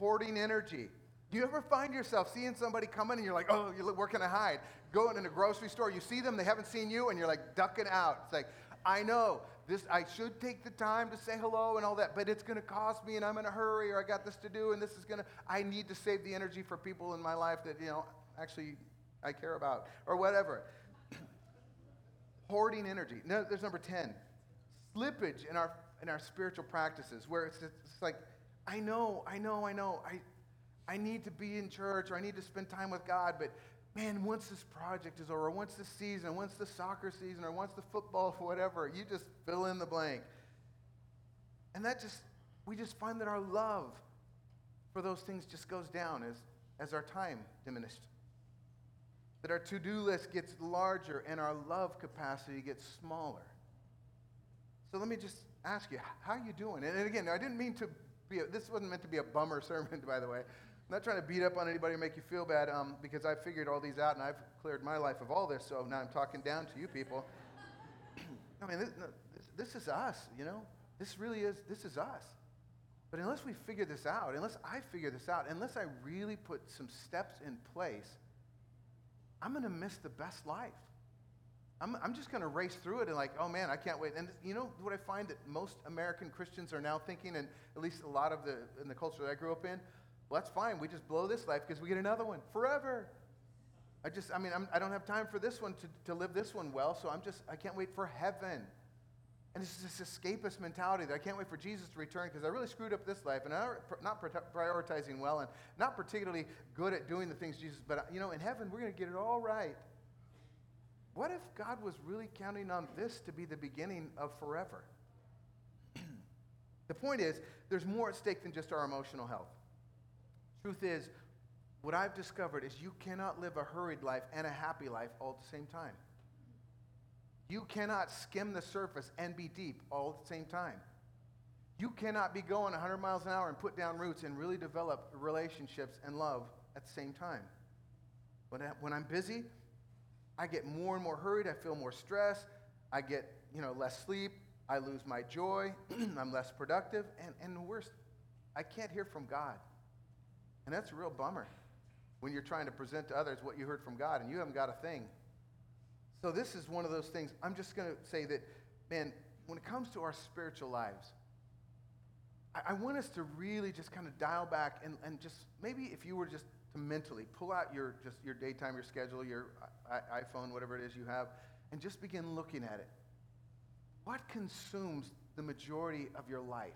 hoarding energy. Do you ever find yourself seeing somebody coming and you're like, oh, you're, where can I hide? Going in a grocery store, you see them, they haven't seen you, and you're like ducking out. It's like, I know this. I should take the time to say hello and all that, but it's going to cost me, and I'm in a hurry, or I got this to do, and this is going to. I need to save the energy for people in my life that you know actually I care about, or whatever. Hoarding energy. No, there's number ten. Slippage in our in our spiritual practices, where it's, it's like, I know, I know, I know, I I need to be in church or I need to spend time with God, but man, once this project is over, once the season, once the soccer season, or once the football, [laughs] whatever, you just fill in the blank. And that just, we just find that our love for those things just goes down as, as our time diminished. That our to do list gets larger and our love capacity gets smaller. So let me just ask you, how are you doing? And again, I didn't mean to be, a, this wasn't meant to be a bummer [laughs] sermon, by the way. I'm not trying to beat up on anybody or make you feel bad um, because I've figured all these out and I've cleared my life of all this, so now I'm talking down to you people. [clears throat] I mean, this, this is us, you know? This really is, this is us. But unless we figure this out, unless I figure this out, unless I really put some steps in place, I'm going to miss the best life. I'm, I'm just going to race through it and like, oh man, I can't wait. And you know what I find that most American Christians are now thinking, and at least a lot of the in the culture that I grew up in, well, that's fine. We just blow this life because we get another one forever. I just, I mean, I'm, I do not have time for this one to, to live this one well, so I'm just, I can't wait for heaven. And it's this escapist mentality that I can't wait for Jesus to return because I really screwed up this life and I'm not prioritizing well and not particularly good at doing the things Jesus, but you know, in heaven, we're going to get it all right. What if God was really counting on this to be the beginning of forever? [clears throat] the point is, there's more at stake than just our emotional health. Truth is, what I've discovered is you cannot live a hurried life and a happy life all at the same time. You cannot skim the surface and be deep all at the same time. You cannot be going 100 miles an hour and put down roots and really develop relationships and love at the same time. I, when I'm busy, I get more and more hurried. I feel more stress. I get you know, less sleep. I lose my joy. [clears throat] I'm less productive. And, and the worst, I can't hear from God. And that's a real bummer when you're trying to present to others what you heard from God and you haven't got a thing. So, this is one of those things. I'm just going to say that, man, when it comes to our spiritual lives, I, I want us to really just kind of dial back and, and just maybe if you were just to mentally pull out your just your daytime, your schedule, your iPhone, whatever it is you have, and just begin looking at it. What consumes the majority of your life?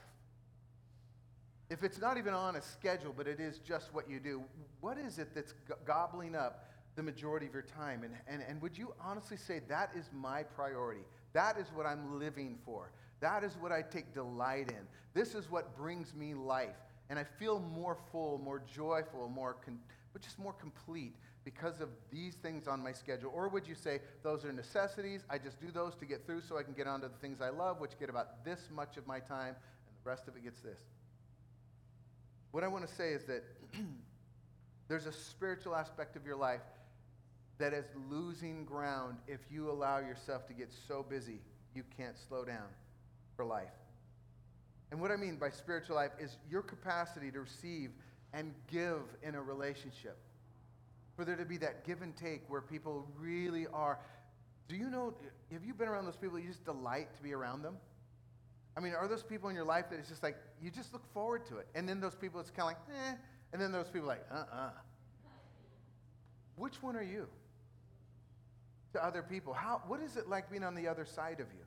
If it's not even on a schedule, but it is just what you do, what is it that's gobbling up the majority of your time? And, and, and would you honestly say, that is my priority? That is what I'm living for. That is what I take delight in. This is what brings me life. And I feel more full, more joyful, more con- but just more complete because of these things on my schedule? Or would you say those are necessities? I just do those to get through so I can get on to the things I love, which get about this much of my time, and the rest of it gets this? What I want to say is that [clears throat] there's a spiritual aspect of your life that is losing ground if you allow yourself to get so busy you can't slow down for life. And what I mean by spiritual life is your capacity to receive and give in a relationship. For there to be that give and take where people really are. Do you know, have you been around those people you just delight to be around them? I mean, are those people in your life that it's just like, you just look forward to it? And then those people, it's kind of like, eh. And then those people like, uh uh Which one are you to other people? How, what is it like being on the other side of you?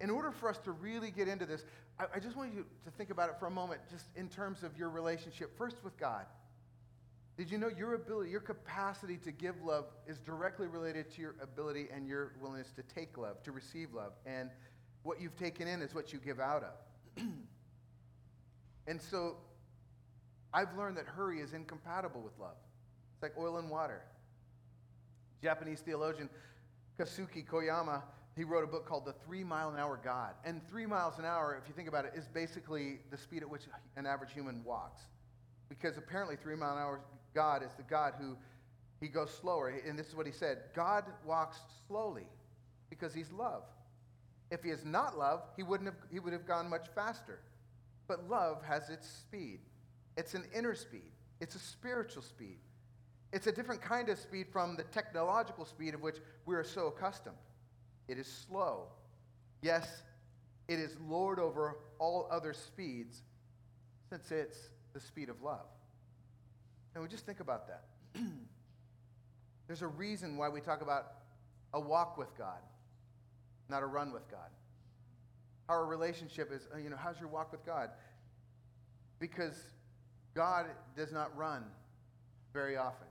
In order for us to really get into this, I, I just want you to think about it for a moment, just in terms of your relationship, first with God. Did you know your ability, your capacity to give love is directly related to your ability and your willingness to take love, to receive love? And what you've taken in is what you give out of. [clears throat] and so I've learned that hurry is incompatible with love. It's like oil and water. Japanese theologian Kosuke Koyama, he wrote a book called The Three Mile an Hour God. And three miles an hour, if you think about it, is basically the speed at which an average human walks. Because apparently, three mile an hour God is the God who he goes slower. And this is what he said God walks slowly because he's love. If he is not love, he, wouldn't have, he would have gone much faster. But love has its speed. It's an inner speed, it's a spiritual speed. It's a different kind of speed from the technological speed of which we are so accustomed. It is slow. Yes, it is Lord over all other speeds since it's the speed of love. And we just think about that. [clears throat] There's a reason why we talk about a walk with God, not a run with God. Our relationship is, uh, you know, how's your walk with God? Because God does not run very often.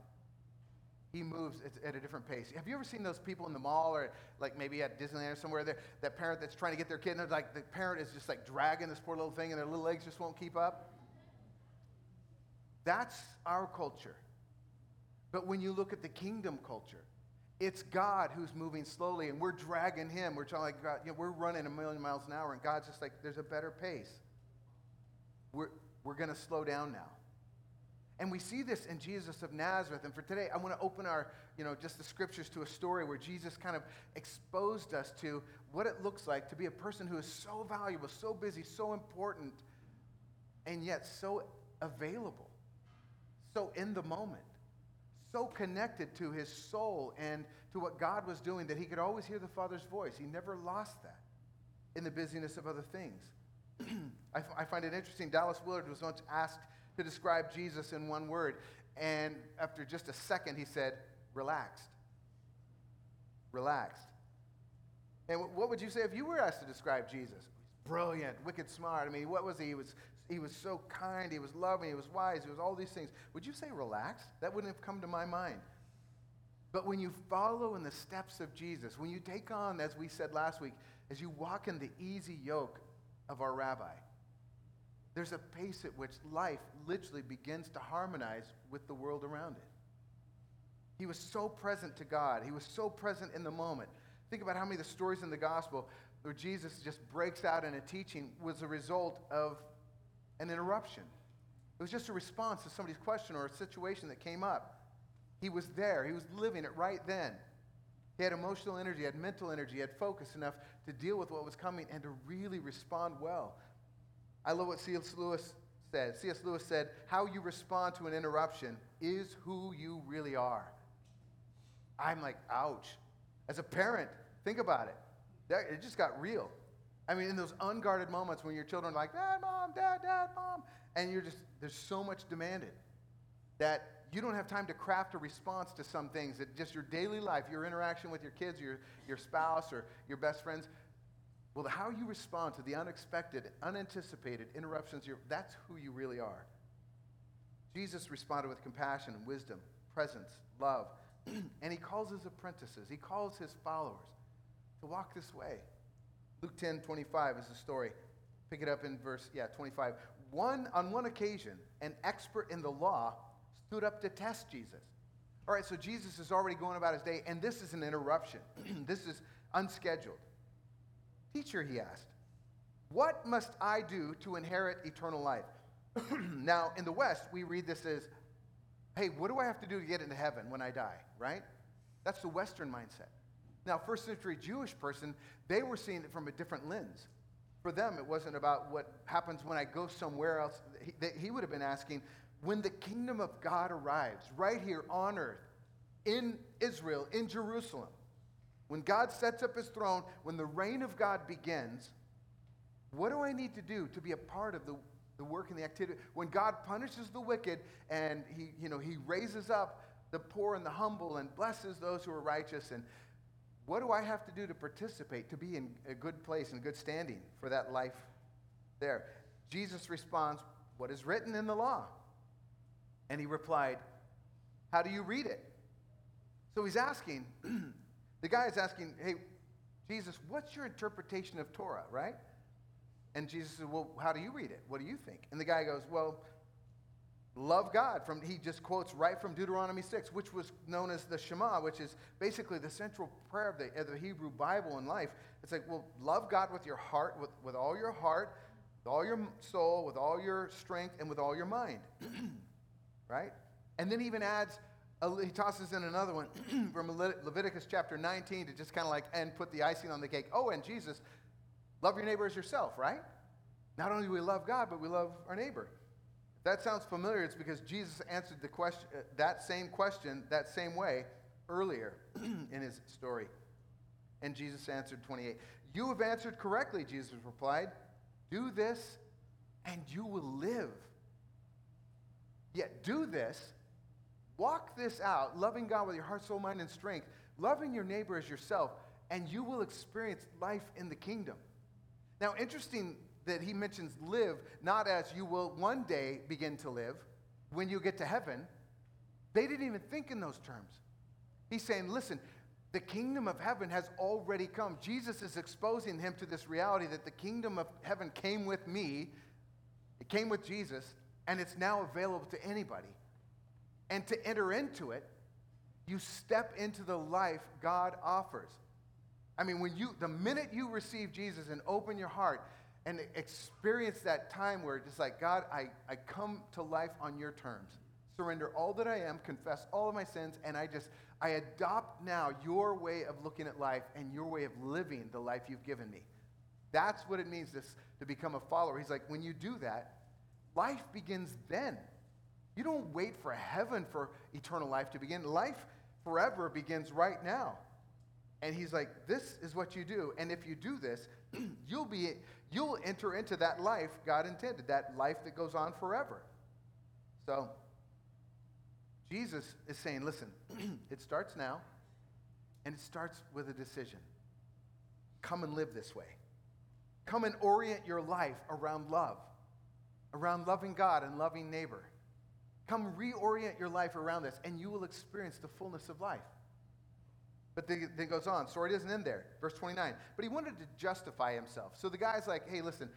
He moves at a different pace. Have you ever seen those people in the mall or like maybe at Disneyland or somewhere there, that parent that's trying to get their kid and like the parent is just like dragging this poor little thing and their little legs just won't keep up? That's our culture. But when you look at the kingdom culture, it's God who's moving slowly, and we're dragging Him. We're trying like God, you know, we're running a million miles an hour, and God's just like, there's a better pace. We're we're going to slow down now. And we see this in Jesus of Nazareth. And for today, I want to open our, you know, just the scriptures to a story where Jesus kind of exposed us to what it looks like to be a person who is so valuable, so busy, so important, and yet so available so in the moment, so connected to his soul and to what God was doing that he could always hear the Father's voice. He never lost that in the busyness of other things. [clears throat] I, f- I find it interesting. Dallas Willard was once asked to describe Jesus in one word, and after just a second, he said, relaxed. Relaxed. And what would you say if you were asked to describe Jesus? Brilliant, wicked smart. I mean, what was he? He was he was so kind, he was loving, he was wise, he was all these things. Would you say relaxed? That wouldn't have come to my mind. But when you follow in the steps of Jesus, when you take on, as we said last week, as you walk in the easy yoke of our rabbi, there's a pace at which life literally begins to harmonize with the world around it. He was so present to God, he was so present in the moment. Think about how many of the stories in the gospel where Jesus just breaks out in a teaching was a result of an interruption. It was just a response to somebody's question or a situation that came up. He was there, he was living it right then. He had emotional energy, he had mental energy, he had focus enough to deal with what was coming and to really respond well. I love what C.S. Lewis said. C.S. Lewis said, How you respond to an interruption is who you really are. I'm like, ouch. As a parent, think about it. It just got real. I mean, in those unguarded moments when your children are like, Dad, Mom, Dad, Dad, Mom, and you're just, there's so much demanded that you don't have time to craft a response to some things that just your daily life, your interaction with your kids, your, your spouse, or your best friends. Well, how you respond to the unexpected, unanticipated interruptions, that's who you really are. Jesus responded with compassion and wisdom, presence, love, [clears throat] and he calls his apprentices, he calls his followers to walk this way. Luke 10 25 is the story. Pick it up in verse, yeah, 25. One, on one occasion, an expert in the law stood up to test Jesus. All right, so Jesus is already going about his day, and this is an interruption. [clears throat] this is unscheduled. Teacher, he asked, what must I do to inherit eternal life? [clears throat] now, in the West, we read this as, hey, what do I have to do to get into heaven when I die, right? That's the Western mindset. Now, first century Jewish person, they were seeing it from a different lens. For them, it wasn't about what happens when I go somewhere else. He, he would have been asking, when the kingdom of God arrives, right here on earth, in Israel, in Jerusalem, when God sets up his throne, when the reign of God begins, What do I need to do to be a part of the, the work and the activity? When God punishes the wicked and he, you know, he raises up the poor and the humble and blesses those who are righteous, and what do I have to do to participate, to be in a good place and good standing for that life there? Jesus responds, What is written in the law? And he replied, How do you read it? So he's asking, [clears throat] the guy is asking, Hey, Jesus, what's your interpretation of Torah, right? And Jesus said, Well, how do you read it? What do you think? And the guy goes, Well, love God. From he just quotes right from Deuteronomy 6, which was known as the Shema, which is basically the central prayer of the, of the Hebrew Bible in life. It's like, well, love God with your heart, with, with all your heart, with all your soul, with all your strength, and with all your mind. [clears throat] right? And then he even adds, he tosses in another one [clears throat] from Leviticus chapter 19 to just kind of like, and put the icing on the cake. Oh, and Jesus, love your neighbor as yourself, right? Not only do we love God, but we love our neighbor. If that sounds familiar, it's because Jesus answered the question, uh, that same question that same way earlier [clears throat] in his story. And Jesus answered 28. You have answered correctly, Jesus replied. Do this and you will live. Yet do this, walk this out, loving God with your heart, soul, mind, and strength, loving your neighbor as yourself, and you will experience life in the kingdom. Now, interesting that he mentions live, not as you will one day begin to live when you get to heaven. They didn't even think in those terms. He's saying, listen, the kingdom of heaven has already come. Jesus is exposing him to this reality that the kingdom of heaven came with me, it came with Jesus, and it's now available to anybody. And to enter into it, you step into the life God offers. I mean, when you, the minute you receive Jesus and open your heart and experience that time where it's just like, God, I, I come to life on your terms. Surrender all that I am, confess all of my sins, and I just, I adopt now your way of looking at life and your way of living the life you've given me. That's what it means to, to become a follower. He's like, when you do that, life begins then. You don't wait for heaven for eternal life to begin. Life forever begins right now. And he's like, this is what you do. And if you do this, [clears throat] you'll be you'll enter into that life God intended, that life that goes on forever. So Jesus is saying, listen, [clears throat] it starts now, and it starts with a decision. Come and live this way. Come and orient your life around love, around loving God and loving neighbor. Come reorient your life around this, and you will experience the fullness of life. But then it goes on. It isn't in there. Verse 29. But he wanted to justify himself. So the guy's like, hey, listen,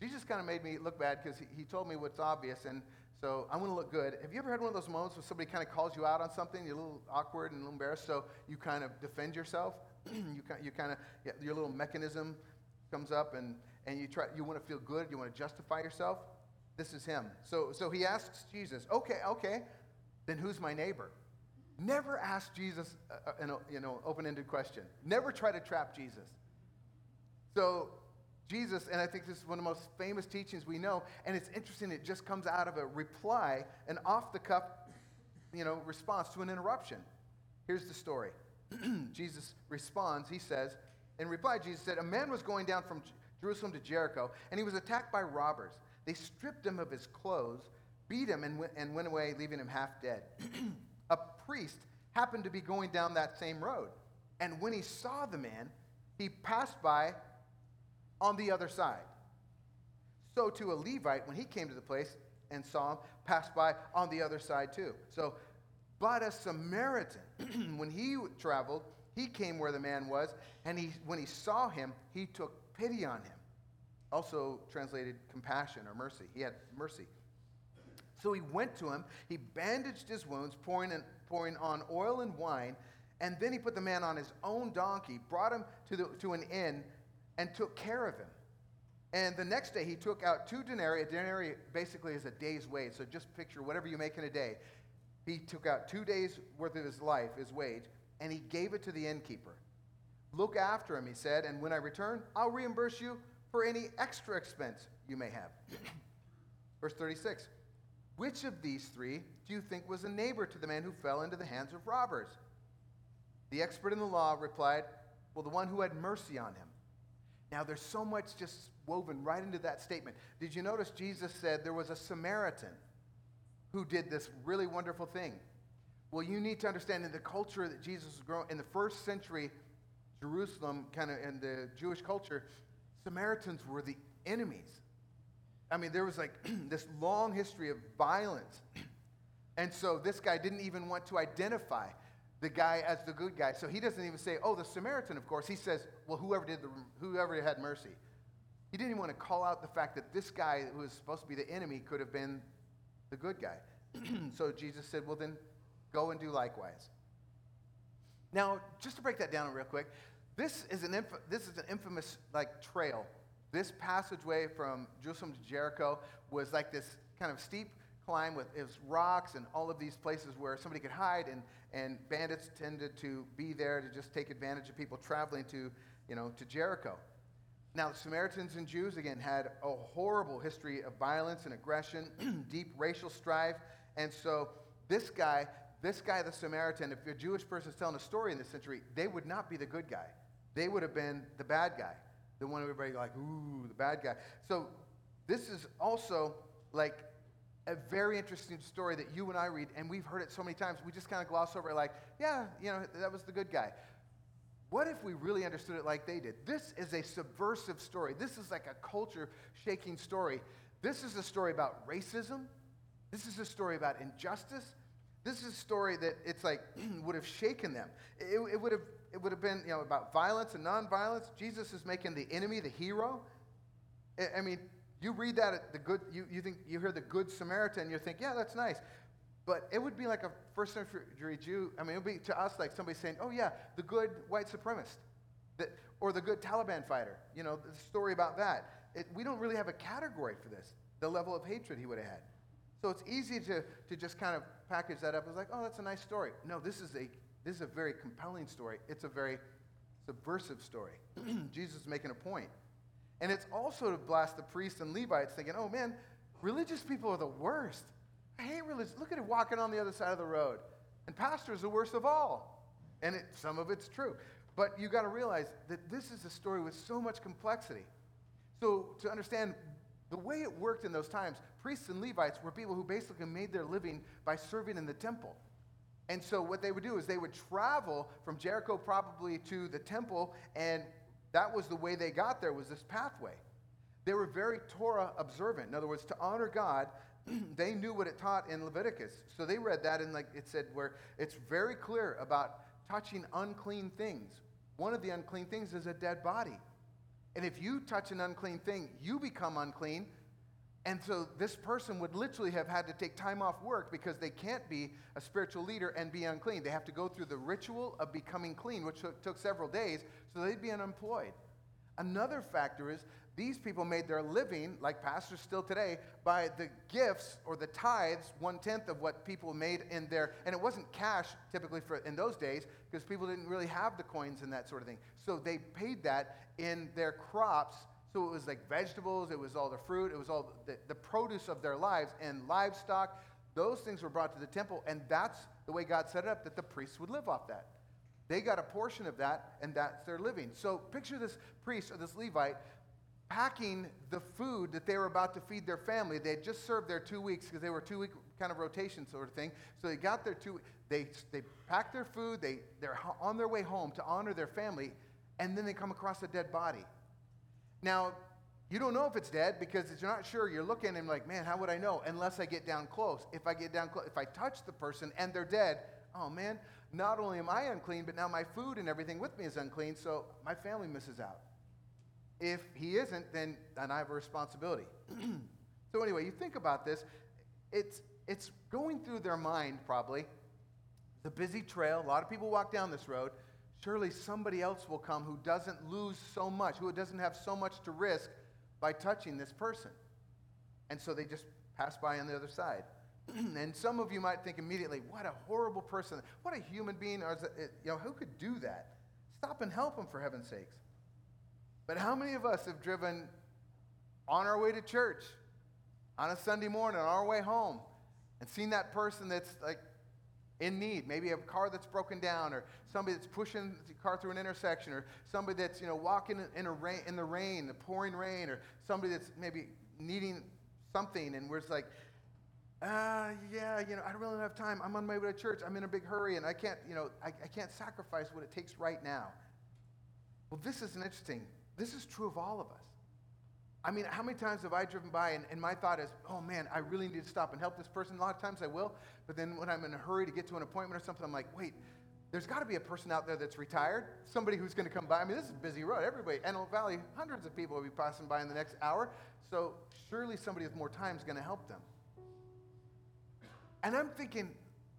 Jesus kind of made me look bad because he, he told me what's obvious, and so I want to look good. Have you ever had one of those moments where somebody kind of calls you out on something, you're a little awkward and a little embarrassed, so you kind of defend yourself? [clears throat] you, you kind of, your little mechanism comes up, and, and you, try, you want to feel good, you want to justify yourself? This is him. So, so he asks Jesus, okay, okay, then who's my neighbor? Never ask Jesus an you know, open-ended question. Never try to trap Jesus. So Jesus, and I think this is one of the most famous teachings we know, and it's interesting, it just comes out of a reply, an off-the-cuff, you know, response to an interruption. Here's the story. [clears throat] Jesus responds, he says, in reply, Jesus said, A man was going down from Jerusalem to Jericho, and he was attacked by robbers. They stripped him of his clothes, beat him, and went, and went away, leaving him half dead. [clears throat] a priest happened to be going down that same road. And when he saw the man, he passed by on the other side. So to a Levite, when he came to the place and saw him, passed by on the other side too. So, but a Samaritan, [clears throat] when he traveled, he came where the man was, and he, when he saw him, he took pity on him. Also translated compassion or mercy. He had mercy. So he went to him, he bandaged his wounds, pouring, in, pouring on oil and wine, and then he put the man on his own donkey, brought him to, the, to an inn, and took care of him. And the next day he took out two denarii. A denarii basically is a day's wage. So just picture whatever you make in a day. He took out two days' worth of his life, his wage, and he gave it to the innkeeper. Look after him, he said, and when I return, I'll reimburse you for any extra expense you may have. [clears throat] Verse 36 Which of these three do you think was a neighbor to the man who fell into the hands of robbers? The expert in the law replied, Well, the one who had mercy on him. Now, there's so much just woven right into that statement. Did you notice Jesus said there was a Samaritan who did this really wonderful thing? Well, you need to understand in the culture that Jesus was growing, in the first century Jerusalem, kind of in the Jewish culture, Samaritans were the enemies. I mean, there was like [clears throat] this long history of violence. [clears throat] And so this guy didn't even want to identify the guy as the good guy. So he doesn't even say, oh, the Samaritan, of course. He says, well, whoever, did the, whoever had mercy. He didn't even want to call out the fact that this guy who was supposed to be the enemy could have been the good guy. [clears throat] so Jesus said, well, then go and do likewise. Now, just to break that down real quick, this is an, inf- this is an infamous like trail. This passageway from Jerusalem to Jericho was like this kind of steep climb with rocks and all of these places where somebody could hide and, and bandits tended to be there to just take advantage of people traveling to, you know, to Jericho. Now, the Samaritans and Jews, again, had a horrible history of violence and aggression, [clears throat] deep racial strife. And so this guy, this guy, the Samaritan, if a Jewish person is telling a story in this century, they would not be the good guy. They would have been the bad guy, the one everybody like, ooh, the bad guy. So this is also like a very interesting story that you and I read, and we've heard it so many times, we just kind of gloss over it like, yeah, you know, that was the good guy. What if we really understood it like they did? This is a subversive story. This is like a culture shaking story. This is a story about racism. This is a story about injustice. This is a story that it's like [clears throat] would have shaken them. It, it, would have, it would have been you know, about violence and nonviolence. Jesus is making the enemy the hero. I, I mean, you read that at the good, you, you think you hear the good Samaritan, you think, yeah, that's nice. But it would be like a first century Jew. I mean, it would be to us like somebody saying, oh, yeah, the good white supremacist, the, or the good Taliban fighter. You know, the story about that. It, we don't really have a category for this, the level of hatred he would have had. So it's easy to, to just kind of package that up as like, oh, that's a nice story. No, this is a, this is a very compelling story. It's a very subversive story. [clears throat] Jesus is making a point. And it's also to blast the priests and Levites, thinking, oh man, religious people are the worst. I hate religion. Look at it walking on the other side of the road. And pastors the worst of all. And it, some of it's true. But you got to realize that this is a story with so much complexity. So to understand the way it worked in those times, priests and Levites were people who basically made their living by serving in the temple. And so what they would do is they would travel from Jericho probably to the temple and that was the way they got there was this pathway. They were very Torah observant. In other words, to honor God, [clears throat] they knew what it taught in Leviticus. So they read that and like it said where it's very clear about touching unclean things. One of the unclean things is a dead body. And if you touch an unclean thing, you become unclean. And so this person would literally have had to take time off work because they can't be a spiritual leader and be unclean. They have to go through the ritual of becoming clean, which took, several days, so they'd be unemployed. Another factor is these people made their living, like pastors still today, by the gifts or the tithes, one tenth of what people made in their, and it wasn't cash typically for in those days because people didn't really have the coins and that sort of thing. So they paid that in their crops so it was like vegetables, it was all the fruit, it was all the, the produce of their lives and livestock. Those things were brought to the temple, and that's the way God set it up that the priests would live off that. They got a portion of that, and that's their living. So picture this priest or this Levite packing the food that they were about to feed their family. They had just served their two weeks because they were two week kind of rotation sort of thing. So they got their two, they, they packed their food, they, they're on their way home to honor their family, and then they come across a dead body. Now, you don't know if it's dead because you're not sure. You're looking and like, man, how would I know? Unless I get down close. If I get down close, if I touch the person and they're dead, oh man, not only am I unclean, but now my food and everything with me is unclean, so my family misses out. If he isn't, then, I have a responsibility. [clears throat] so anyway, you think about this. It's, it's going through their mind probably. The busy trail. A lot of people walk down this road surely somebody else will come who doesn't lose so much, who doesn't have so much to risk by touching this person. And so they just pass by on the other side. [clears throat] and some of you might think immediately, what a horrible person. What a human being. Or you know, who could do that? Stop and help him for heaven's sakes. But how many of us have driven on our way to church on a Sunday morning, on our way home, and seen that person that's like in need. Maybe a car that's broken down, or somebody that's pushing the car through an intersection, or somebody that's you know walking in, a rain, in the rain, the pouring rain, or somebody that's maybe needing something, and we're just like, uh, yeah, you know, I don't really have time. I'm on my way to church. I'm in a big hurry, and I can't, you know, I, I can't sacrifice what it takes right now. Well, this is an interesting. This is true of all of us. I mean, how many times have I driven by and, and, my thought is, oh man, I really need to stop and help this person? A lot of times I will, but then when I'm in a hurry to get to an appointment or something, I'm like, wait, there's got to be a person out there that's retired, somebody who's going to come by. I mean, this is a busy road. Everybody, Antelope Valley, hundreds of people will be passing by in the next hour. So surely somebody with more time is going to help them. And I'm thinking,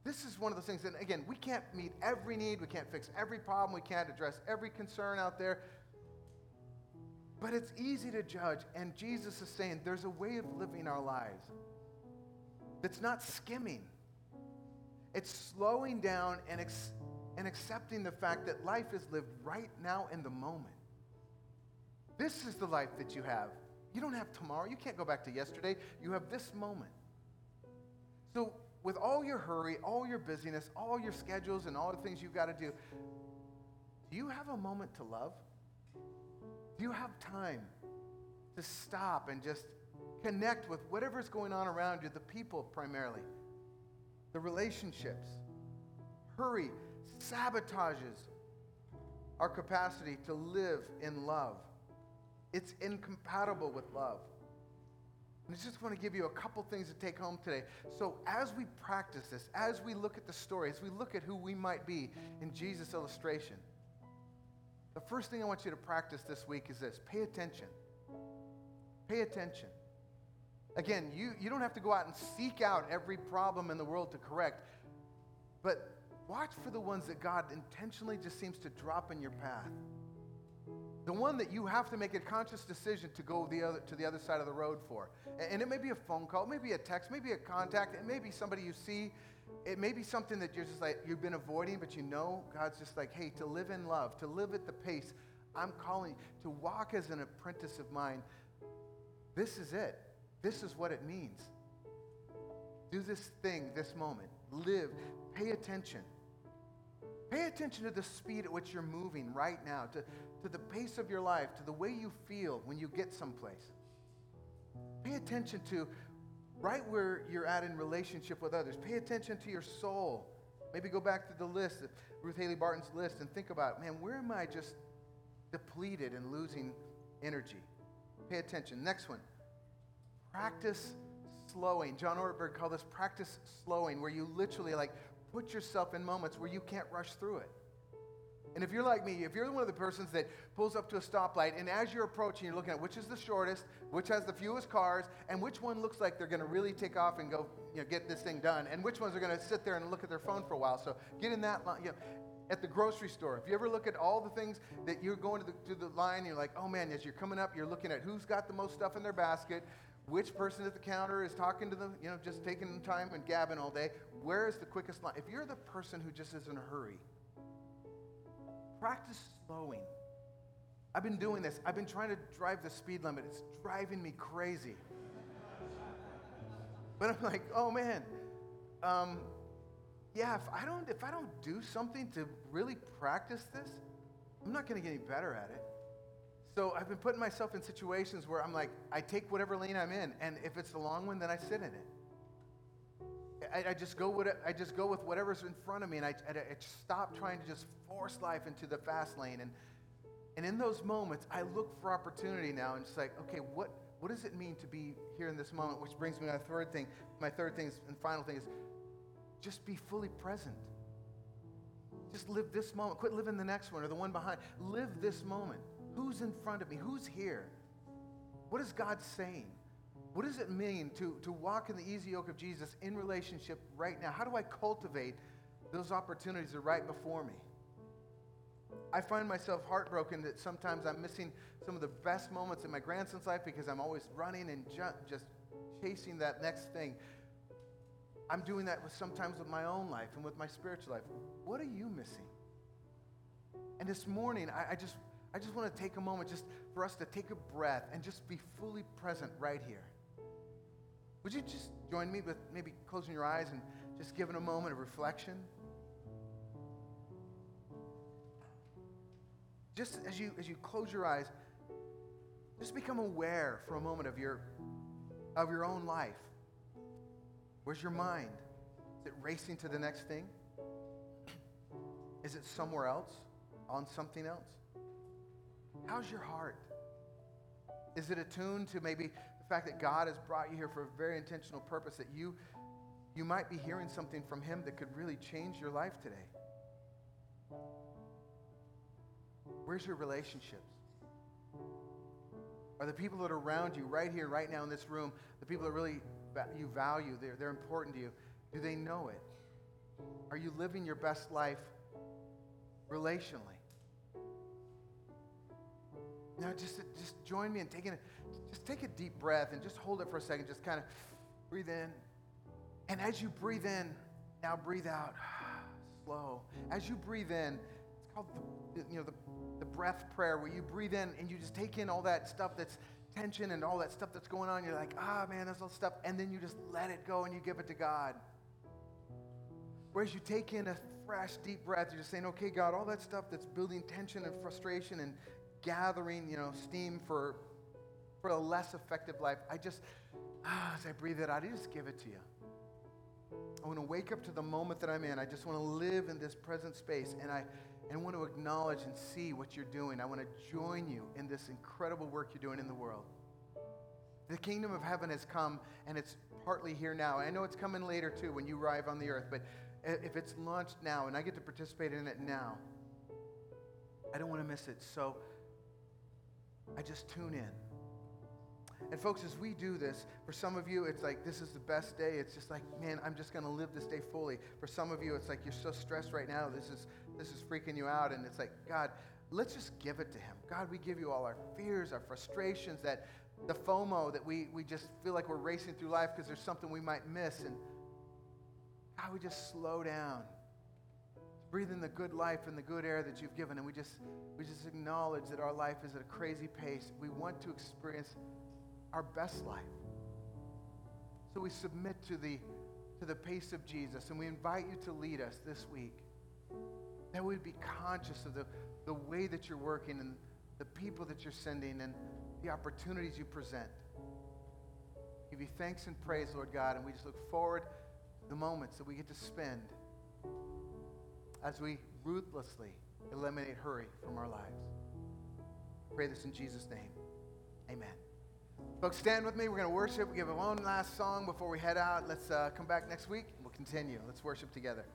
this is one of those things that, again, we can't meet every need, we can't fix every problem, we can't address every concern out there. But it's easy to judge, and Jesus is saying there's a way of living our lives that's not skimming. It's slowing down and, ex- and accepting the fact that life is lived right now in the moment. This is the life that you have. You don't have tomorrow. You can't go back to yesterday. You have this moment. So, with all your hurry, all your busyness, all your schedules, and all the things you've got to do, do you have a moment to love? Do you have time to stop and just connect with whatever's going on around you, the people primarily, the relationships? Hurry sabotages our capacity to live in love. It's incompatible with love. And I just want to give you a couple things to take home today. So, as we practice this, as we look at the story, as we look at who we might be in Jesus' illustration, the first thing I want you to practice this week is this pay attention. Pay attention. Again, you, you don't have to go out and seek out every problem in the world to correct, but watch for the ones that God intentionally just seems to drop in your path. The one that you have to make a conscious decision to go the other, to the other side of the road for. And it may be a phone call, maybe a text, maybe a contact, it may be somebody you see it may be something that you're just like, you've been avoiding, but you know God's just like, hey, to live in love, to live at the pace I'm calling, to walk as an apprentice of mine. This is it. This is what it means. Do this thing, this moment. Live. Pay attention. Pay attention to the speed at which you're moving right now, to, to the pace of your life, to the way you feel when you get someplace. Pay attention to right where you're at in relationship with others. Pay attention to your soul. Maybe go back to the list, Ruth Haley Barton's list, and think about, man, where am I just depleted and losing energy? Pay attention. Next one. Practice slowing. John Ortberg called this practice slowing, where you literally like put yourself in moments where you can't rush through it. And if you're like me, if you're one of the persons that pulls up to a stoplight, and as you're approaching, you're looking at which is the shortest, which has the fewest cars, and which one looks like they're going to really take off and go, you know, get this thing done, and which ones are going to sit there and look at their phone for a while. So get in that line. You know, at the grocery store, if you ever look at all the things that you're going to the, to the line, you're like, oh man, as you're coming up, you're looking at who's got the most stuff in their basket, which person at the counter is talking to them, you know, just taking time and gabbing all day. Where is the quickest line? If you're the person who just is in a hurry, Practice slowing. I've been doing this. I've been trying to drive the speed limit. It's driving me crazy. [laughs] But I'm like, oh man, um, yeah. If I don't, if I don't do something to really practice this, I'm not going to get any better at it. So I've been putting myself in situations where I'm like, I take whatever lane I'm in, and if it's the long one, then I sit in it. I, I, just go with it, I just go with whatever's in front of me, and I, I, I stop trying to just force life into the fast lane. And, and in those moments, I look for opportunity now, and it's like, okay, what, what does it mean to be here in this moment? Which brings me to my third thing. My third thing is, and final thing is, just be fully present. Just live this moment. Quit living the next one or the one behind. Live this moment. Who's in front of me? Who's here? What is God saying? What does it mean to, to walk in the easy yoke of Jesus in relationship right now? How do I cultivate those opportunities that are right before me? I find myself heartbroken that sometimes I'm missing some of the best moments in my grandson's life because I'm always running and ju- just chasing that next thing. I'm doing that with sometimes with my own life and with my spiritual life. What are you missing? And this morning, I, I just I just want to take a moment just for us to take a breath and just be fully present right here. Would you just join me with maybe closing your eyes and just giving a moment of reflection. Just as you as you close your eyes, just become aware for a moment of your of your own life. Where's your mind? Is it racing to the next thing? Is it somewhere else? On something else? How's your heart? Is it attuned to maybe fact that God has brought you here for a very intentional purpose that you you might be hearing something from him that could really change your life today? Where's your relationships? Are the people that are around you right here, right now in this room, the people that really you value, they're, they're important to you, do they know it? Are you living your best life relationally? Now, just, just join me in taking just take a deep breath and just hold it for a second. Just kind of breathe in. And as you breathe in, now breathe out [sighs] slow. As you breathe in, it's called the, you know, the, the breath prayer where you breathe in and you just take in all that stuff that's tension and all that stuff that's going on. You're like, ah, man, that's all stuff. And then you just let it go and you give it to God. Whereas you take in a fresh, deep breath, you're just saying, okay, God, all that stuff that's building tension and frustration and gathering, you know, steam for, for a less effective life, I just, ah, as I breathe it out, I just give it to you. I want to wake up to the moment that I'm in. I just want to live in this present space and I and want to acknowledge and see what you're doing. I want to join you in this incredible work you're doing in the world. The kingdom of heaven has come and it's partly here now. I know it's coming later too when you arrive on the earth, but if it's launched now and I get to participate in it now, I don't want to miss it. So I just tune in. And folks, as we do this, for some of you, it's like this is the best day. It's just like, man, I'm just going to live this day fully. For some of you, it's like you're so stressed right now. This is this is freaking you out, and it's like, God, let's just give it to Him. God, we give you all our fears, our frustrations, that the FOMO that we we just feel like we're racing through life because there's something we might miss, and God, we just slow down. Breathe in the good life and the good air that you've given, and we just we just acknowledge that our life is at a crazy pace. We want to experience our best life. So we submit to the, to the pace of Jesus and we invite you to lead us this week. That we'd be conscious of the, the way that you're working and the people that you're sending and the opportunities you present. Give you thanks and praise, Lord God, and we just look forward to the moments that we get to spend as we ruthlessly eliminate hurry from our lives. Pray this in Jesus' name. Amen. Folks, stand with me. We're going to worship. We give one last song before we head out. Let's uh, come back next week. We'll continue. Let's worship together.